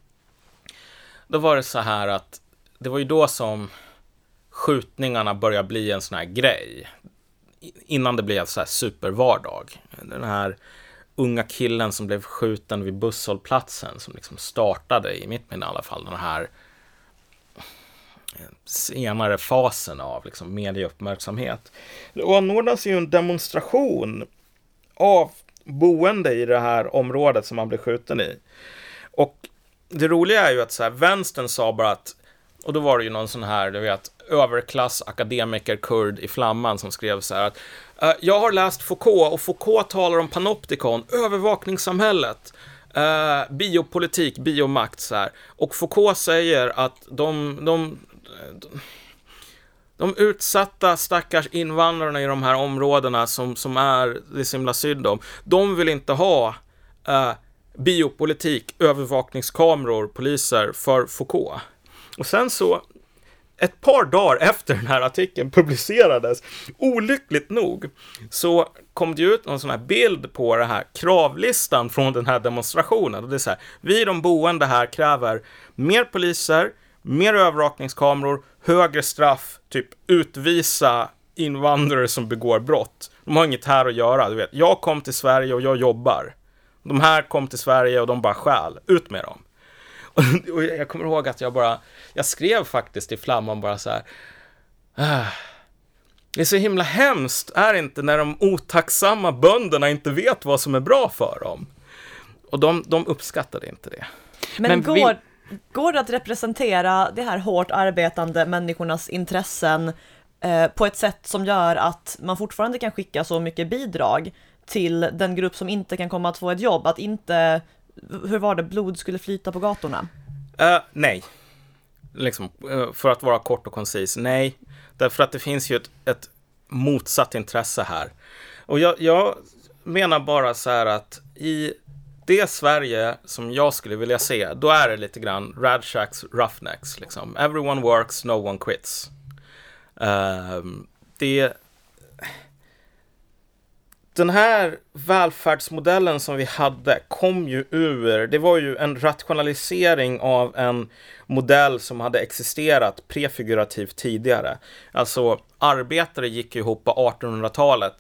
då var det så här att det var ju då som skjutningarna började bli en sån här grej. Innan det blev så här supervardag. Den här unga killen som blev skjuten vid busshållplatsen som liksom startade, i mitt minne i alla fall, den här senare fasen av liksom medieuppmärksamhet. Det anordnas ju en demonstration av boende i det här området som han blev skjuten i. Och det roliga är ju att så här, vänstern sa bara att, och då var det ju någon sån här, du vet, överklass akademiker kurd i flamman som skrev så här att eh, jag har läst Foucault och Foucault talar om panoptikon, övervakningssamhället, eh, biopolitik, biomakt så här. Och Foucault säger att de, de, de utsatta stackars invandrarna i de här områdena som, som är det så himla synd om, de vill inte ha eh, biopolitik, övervakningskameror, poliser för Foucault. Och sen så ett par dagar efter den här artikeln publicerades, olyckligt nog, så kom det ut någon sån här bild på den här kravlistan från den här demonstrationen. Och det är så här, vi de boende här kräver mer poliser, mer övervakningskameror, högre straff, typ utvisa invandrare som begår brott. De har inget här att göra, du vet. Jag kom till Sverige och jag jobbar. De här kom till Sverige och de bara stjäl. Ut med dem. Och jag kommer ihåg att jag bara, jag skrev faktiskt i Flamman bara så här. Ah, det är så himla hemskt, är det inte, när de otacksamma bönderna inte vet vad som är bra för dem. Och de, de uppskattade inte det. Men, Men går, vi går det att representera de här hårt arbetande människornas intressen eh, på ett sätt som gör att man fortfarande kan skicka så mycket bidrag till den grupp som inte kan komma att få ett jobb, att inte, hur var det, blod skulle flyta på gatorna? Uh, nej. Liksom, uh, för att vara kort och koncis, nej. Därför att det finns ju ett, ett motsatt intresse här. Och jag, jag menar bara så här att i det Sverige som jag skulle vilja se, då är det lite grann Radshacks Roughnecks. Liksom. Everyone works, no one quits. Uh, det... Den här välfärdsmodellen som vi hade kom ju ur, det var ju en rationalisering av en modell som hade existerat prefigurativt tidigare. Alltså arbetare gick ihop på 1800-talet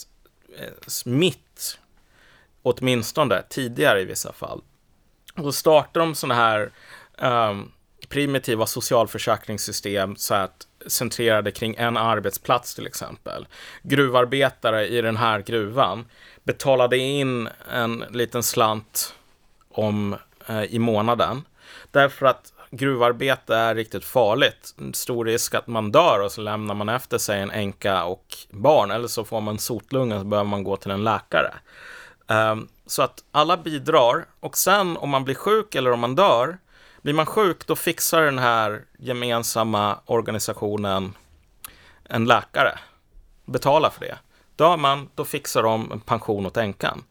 eh, mitt åtminstone tidigare i vissa fall. Och då startar de sådana här um, primitiva socialförsäkringssystem så att centrerade kring en arbetsplats till exempel. Gruvarbetare i den här gruvan betalade in en liten slant om eh, i månaden därför att gruvarbete är riktigt farligt. Stor risk att man dör och så lämnar man efter sig en änka och barn eller så får man sotlunga så behöver man gå till en läkare. Um, så att alla bidrar och sen om man blir sjuk eller om man dör, blir man sjuk då fixar den här gemensamma organisationen en läkare, betalar för det. Dör man, då fixar de en pension åt änkan.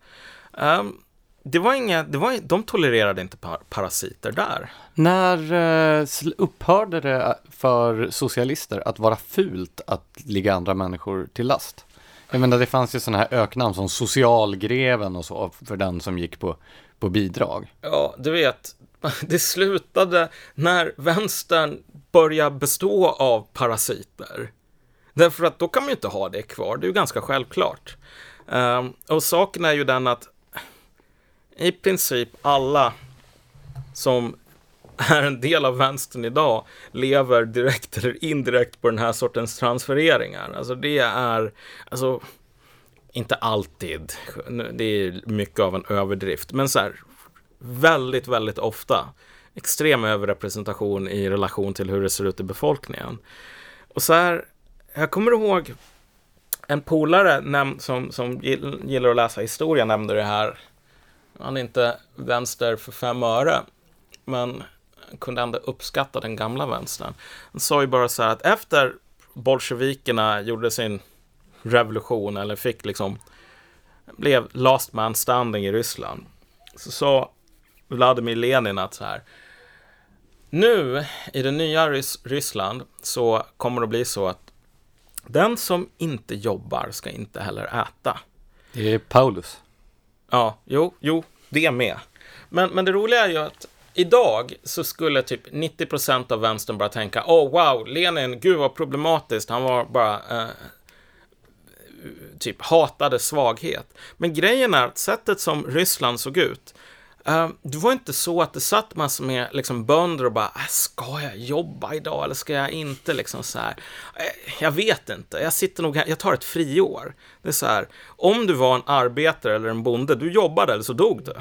Um, det var inga, det var, de tolererade inte parasiter där. När eh, upphörde det för socialister att vara fult att ligga andra människor till last? Jag menar, det fanns ju sådana här öknamn som socialgreven och så för den som gick på, på bidrag. Ja, du vet, det slutade när vänstern började bestå av parasiter. Därför att då kan man ju inte ha det kvar, det är ju ganska självklart. Um, och saken är ju den att i princip alla som är en del av vänstern idag lever direkt eller indirekt på den här sortens transfereringar. Alltså det är, alltså, inte alltid, det är mycket av en överdrift, men så här, väldigt, väldigt ofta extrem överrepresentation i relation till hur det ser ut i befolkningen. Och så här, jag kommer ihåg en polare som, som gillar att läsa historia nämnde det här. Han är inte vänster för fem öre, men kunde ändå uppskatta den gamla vänstern. Han sa ju bara så här att efter bolsjevikerna gjorde sin revolution eller fick liksom blev last man standing i Ryssland så sa Vladimir Lenin att så här nu i det nya Rys Ryssland så kommer det att bli så att den som inte jobbar ska inte heller äta. Det är Paulus. Ja, jo, jo, det med. Men, men det roliga är ju att Idag så skulle typ 90% av vänstern bara tänka Åh oh, wow, Lenin, gud vad problematiskt, han var bara eh, typ hatade svaghet. Men grejen är att sättet som Ryssland såg ut eh, det var inte så att det satt massor med liksom, bönder och bara, äh, ska jag jobba idag eller ska jag inte? Liksom så här. Eh, jag vet inte, jag sitter nog här, jag tar ett friår. Det är så här, om du var en arbetare eller en bonde, du jobbade eller så dog du.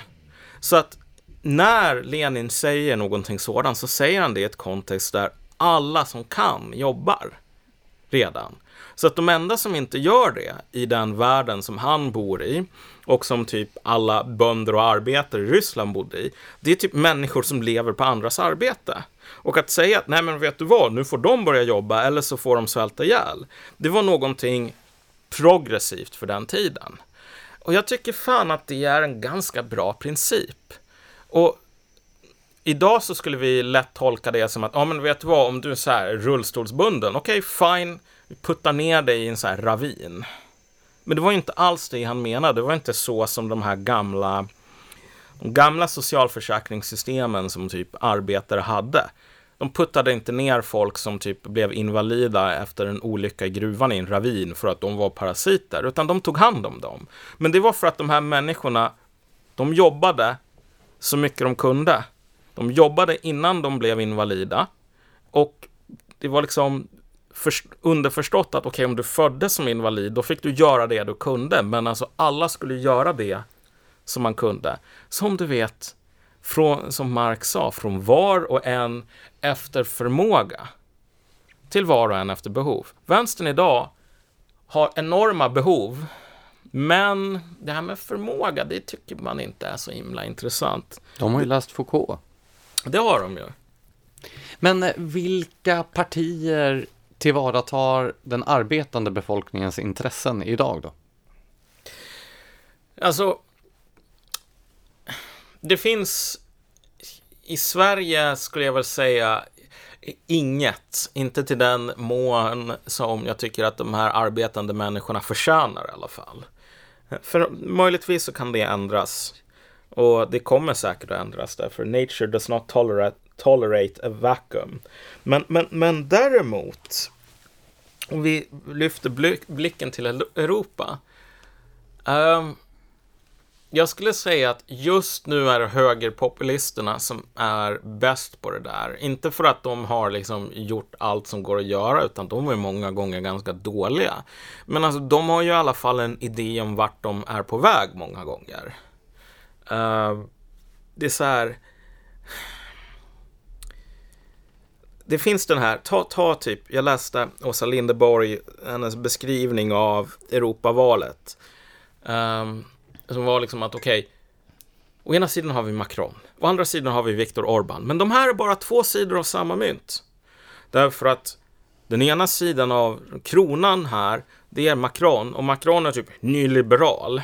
Så att när Lenin säger någonting sådant så säger han det i ett kontext där alla som kan jobbar redan. Så att de enda som inte gör det i den världen som han bor i och som typ alla bönder och arbetare i Ryssland bodde i, det är typ människor som lever på andras arbete. Och att säga att nej men vet du vad, nu får de börja jobba eller så får de svälta ihjäl. Det var någonting progressivt för den tiden. Och jag tycker fan att det är en ganska bra princip. Och idag så skulle vi lätt tolka det som att, ja men vet du vad, om du är så här rullstolsbunden, okej okay, fine, vi puttar ner dig i en så här ravin. Men det var inte alls det han menade, det var inte så som de här gamla, de gamla socialförsäkringssystemen som typ arbetare hade. De puttade inte ner folk som typ blev invalida efter en olycka i gruvan i en ravin för att de var parasiter, utan de tog hand om dem. Men det var för att de här människorna, de jobbade så mycket de kunde. De jobbade innan de blev invalida och det var liksom underförstått att okej, okay, om du föddes som invalid, då fick du göra det du kunde, men alltså alla skulle göra det som man kunde. Som du vet, från, som Marx sa, från var och en efter förmåga till var och en efter behov. Vänstern idag har enorma behov men det här med förmåga, det tycker man inte är så himla intressant. De har ju läst Foucault. Det har de ju. Men eh, vilka partier tillvaratar den arbetande befolkningens intressen idag då? Alltså, det finns i Sverige skulle jag väl säga inget, inte till den mån som jag tycker att de här arbetande människorna förtjänar i alla fall. För möjligtvis så kan det ändras. Och det kommer säkert att ändras därför nature does not tolerate, tolerate a vacuum. Men, men, men däremot, om vi lyfter blicken till Europa. Um, jag skulle säga att just nu är det högerpopulisterna som är bäst på det där. Inte för att de har liksom gjort allt som går att göra, utan de är många gånger ganska dåliga. Men alltså, de har ju i alla fall en idé om vart de är på väg många gånger. Uh, det är så här... Det finns den här, ta, ta typ, jag läste Åsa Linderborg, hennes beskrivning av Europavalet. Um, som var liksom att okej, okay, å ena sidan har vi Macron, å andra sidan har vi Viktor Orbán. Men de här är bara två sidor av samma mynt. Därför att den ena sidan av kronan här, det är Macron och Macron är typ nyliberal.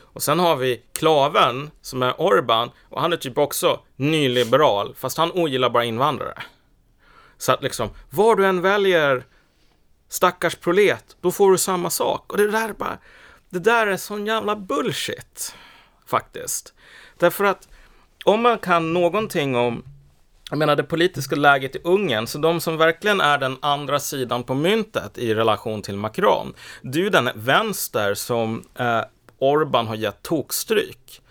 Och sen har vi klaven som är Orban och han är typ också nyliberal, fast han ogillar bara invandrare. Så att liksom, var du än väljer stackars prolet, då får du samma sak. Och det där är bara, det där är sån jävla bullshit. Faktiskt. Därför att om man kan någonting om jag menar det politiska läget i Ungern, så de som verkligen är den andra sidan på myntet i relation till Macron, det är ju den vänster som eh, Orban har gett tokstryk.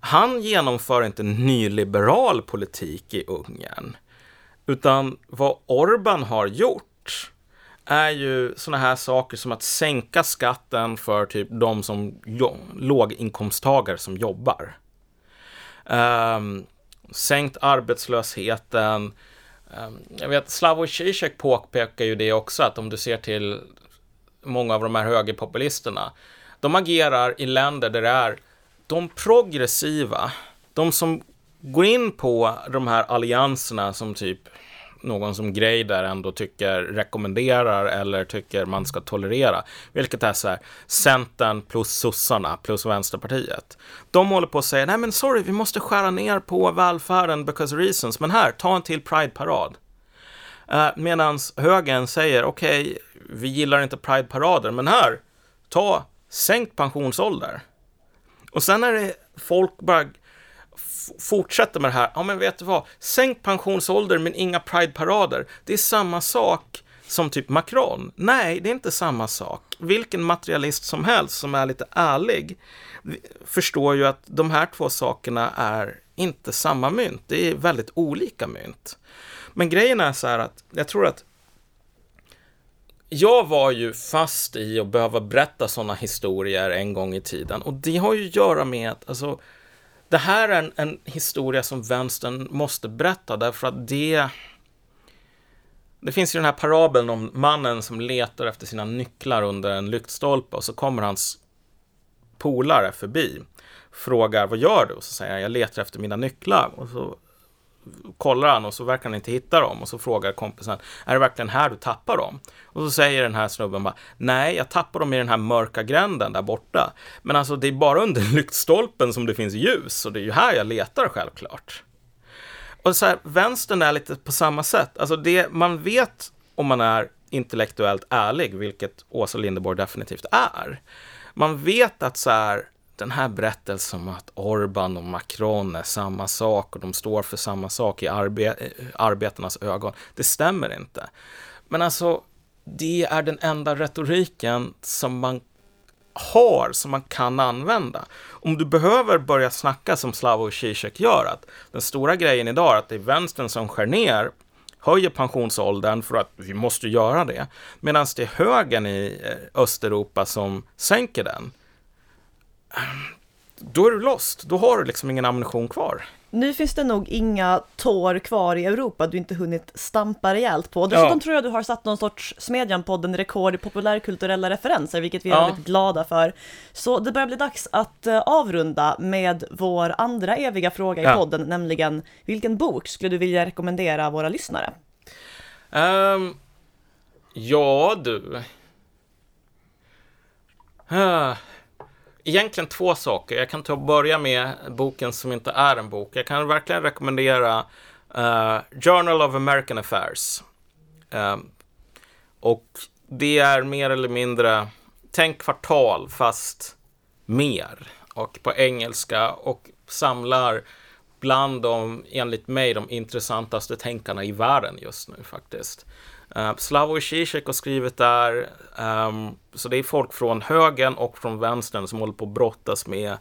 Han genomför inte nyliberal politik i Ungern, utan vad Orban har gjort är ju sådana här saker som att sänka skatten för typ de som låginkomsttagare som jobbar. Um, sänkt arbetslösheten. Um, jag vet, Slavoj Zizek påpekar ju det också, att om du ser till många av de här högerpopulisterna, de agerar i länder där det är de progressiva, de som går in på de här allianserna som typ någon som Greider ändå tycker rekommenderar eller tycker man ska tolerera. Vilket är så här, Centern plus sossarna plus Vänsterpartiet. De håller på att säga, nej men sorry, vi måste skära ner på välfärden because reasons, men här, ta en till Pride-parad. Eh, uh, Medan högern säger, okej, okay, vi gillar inte Pride-parader, men här, ta sänkt pensionsålder. Och sen är det folk bara fortsätter med det här, ja men vet du vad, sänk pensionsålder men inga prideparader. Det är samma sak som typ Macron. Nej, det är inte samma sak. Vilken materialist som helst som är lite ärlig förstår ju att de här två sakerna är inte samma mynt. Det är väldigt olika mynt. Men grejen är så här att jag tror att jag var ju fast i att behöva berätta sådana historier en gång i tiden och det har ju att göra med att alltså, det här är en, en, historia som vänstern måste berätta därför att det... Det finns ju den här parabeln om mannen som letar efter sina nycklar under en lyktstolpe och så kommer hans polare förbi. Frågar vad gör du? Och så säger han jag letar efter mina nycklar. Och så kollar han och så verkar han inte hitta dem och så frågar kompisen, är det verkligen här du tappar dem? Och så säger den här snubben bara, nej, jag tappar dem i den här mörka gränden där borta. Men alltså, det är bara under lyktstolpen som det finns ljus och det är ju här jag letar självklart. Och så här, vänstern är lite på samma sätt. Alltså det man vet om man är intellektuellt ärlig, vilket Åsa Linderborg definitivt är. Man vet att så här, den här berättelsen om att Orban och Macron är samma sak och de står för samma sak i arbe eh, arbetarnas ögon, det stämmer inte. Men alltså, det är den enda retoriken som man har, som man kan använda. Om du behöver börja snacka som Slavoj Zizek gör, att den stora grejen idag är att det är vänstern som skär ner höjer pensionsåldern för att vi måste göra det, medan det är högern i eh, Östeuropa som sänker den då är du lost. Då har du liksom ingen ammunition kvar. Nu finns det nog inga tår kvar i Europa du inte hunnit stampa rejält på. Dessutom Ja. tror jag du har satt någon sorts Smedjan-podden rekord i populärkulturella referenser, vilket vi är Ja. väldigt glada för. Så det börjar bli dags att eh, avrunda med vår andra eviga fråga i Ja. podden, nämligen vilken bok skulle du vilja rekommendera våra lyssnare? Ehm, ja, du. Ah, Egentligen två saker. Jag kan ta och börja med boken som inte är en bok. Jag kan verkligen rekommendera uh, Journal of American Affairs. Uh, och det är mer eller mindre, tänk kvartal fast mer. Och på engelska och samlar bland de, enligt mig, de intressantaste tänkarna i världen just nu faktiskt. Uh, Slavoj Zizek har skrivit där, um, så det är folk från högern och från vänstern som håller på att brottas med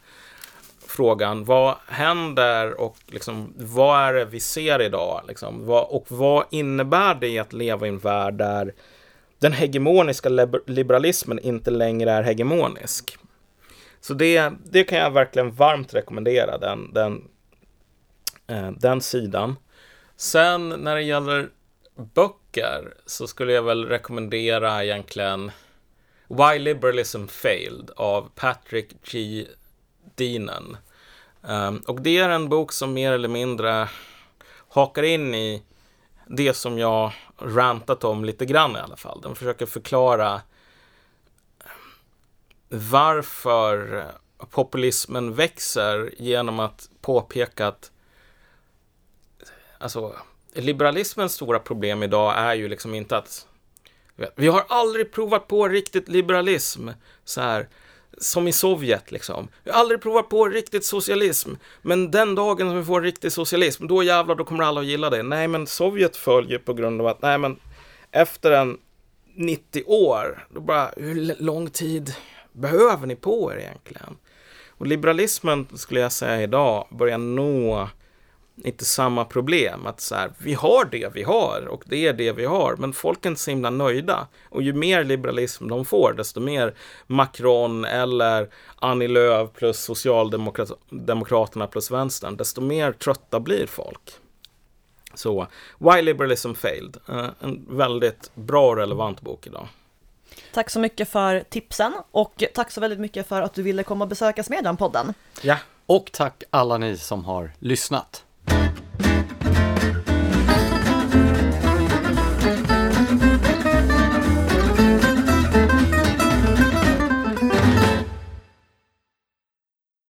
frågan vad händer och liksom, vad är det vi ser idag? Liksom, vad, och vad innebär det att leva i en värld där den hegemoniska liberalismen inte längre är hegemonisk? Så det, det kan jag verkligen varmt rekommendera, den, den, eh, den sidan. Sen när det gäller böcker så skulle jag väl rekommendera egentligen Why Liberalism Failed av Patrick G. Deanen. Um, och det är en bok som mer eller mindre hakar in i det som jag rantat om lite grann i alla fall. Den försöker förklara varför populismen växer genom att påpeka att alltså, liberalismens stora problem idag är ju liksom inte att vi har aldrig provat på riktigt liberalism så här som i Sovjet liksom. Vi har aldrig provat på riktigt socialism. Men den dagen som vi får riktig socialism, då jävlar, då kommer alla att gilla det. Nej, men Sovjet följer på grund av att, nej men efter en 90 år, då bara, hur lång tid behöver ni på er egentligen? Och liberalismen, skulle jag säga idag, börjar nå inte samma problem. Att så här, vi har det vi har och det är det vi har. Men folk är inte så himla nöjda. Och ju mer liberalism de får, desto mer Macron eller Annie Lööf plus Socialdemokraterna plus vänstern, desto mer trötta blir folk. Så, Why Liberalism Failed. Eh, en väldigt bra och relevant bok idag. Tack så mycket för tipsen och tack så väldigt mycket för att du ville komma och besöka Smedjan-podden. Ja, Och tack alla ni som har lyssnat.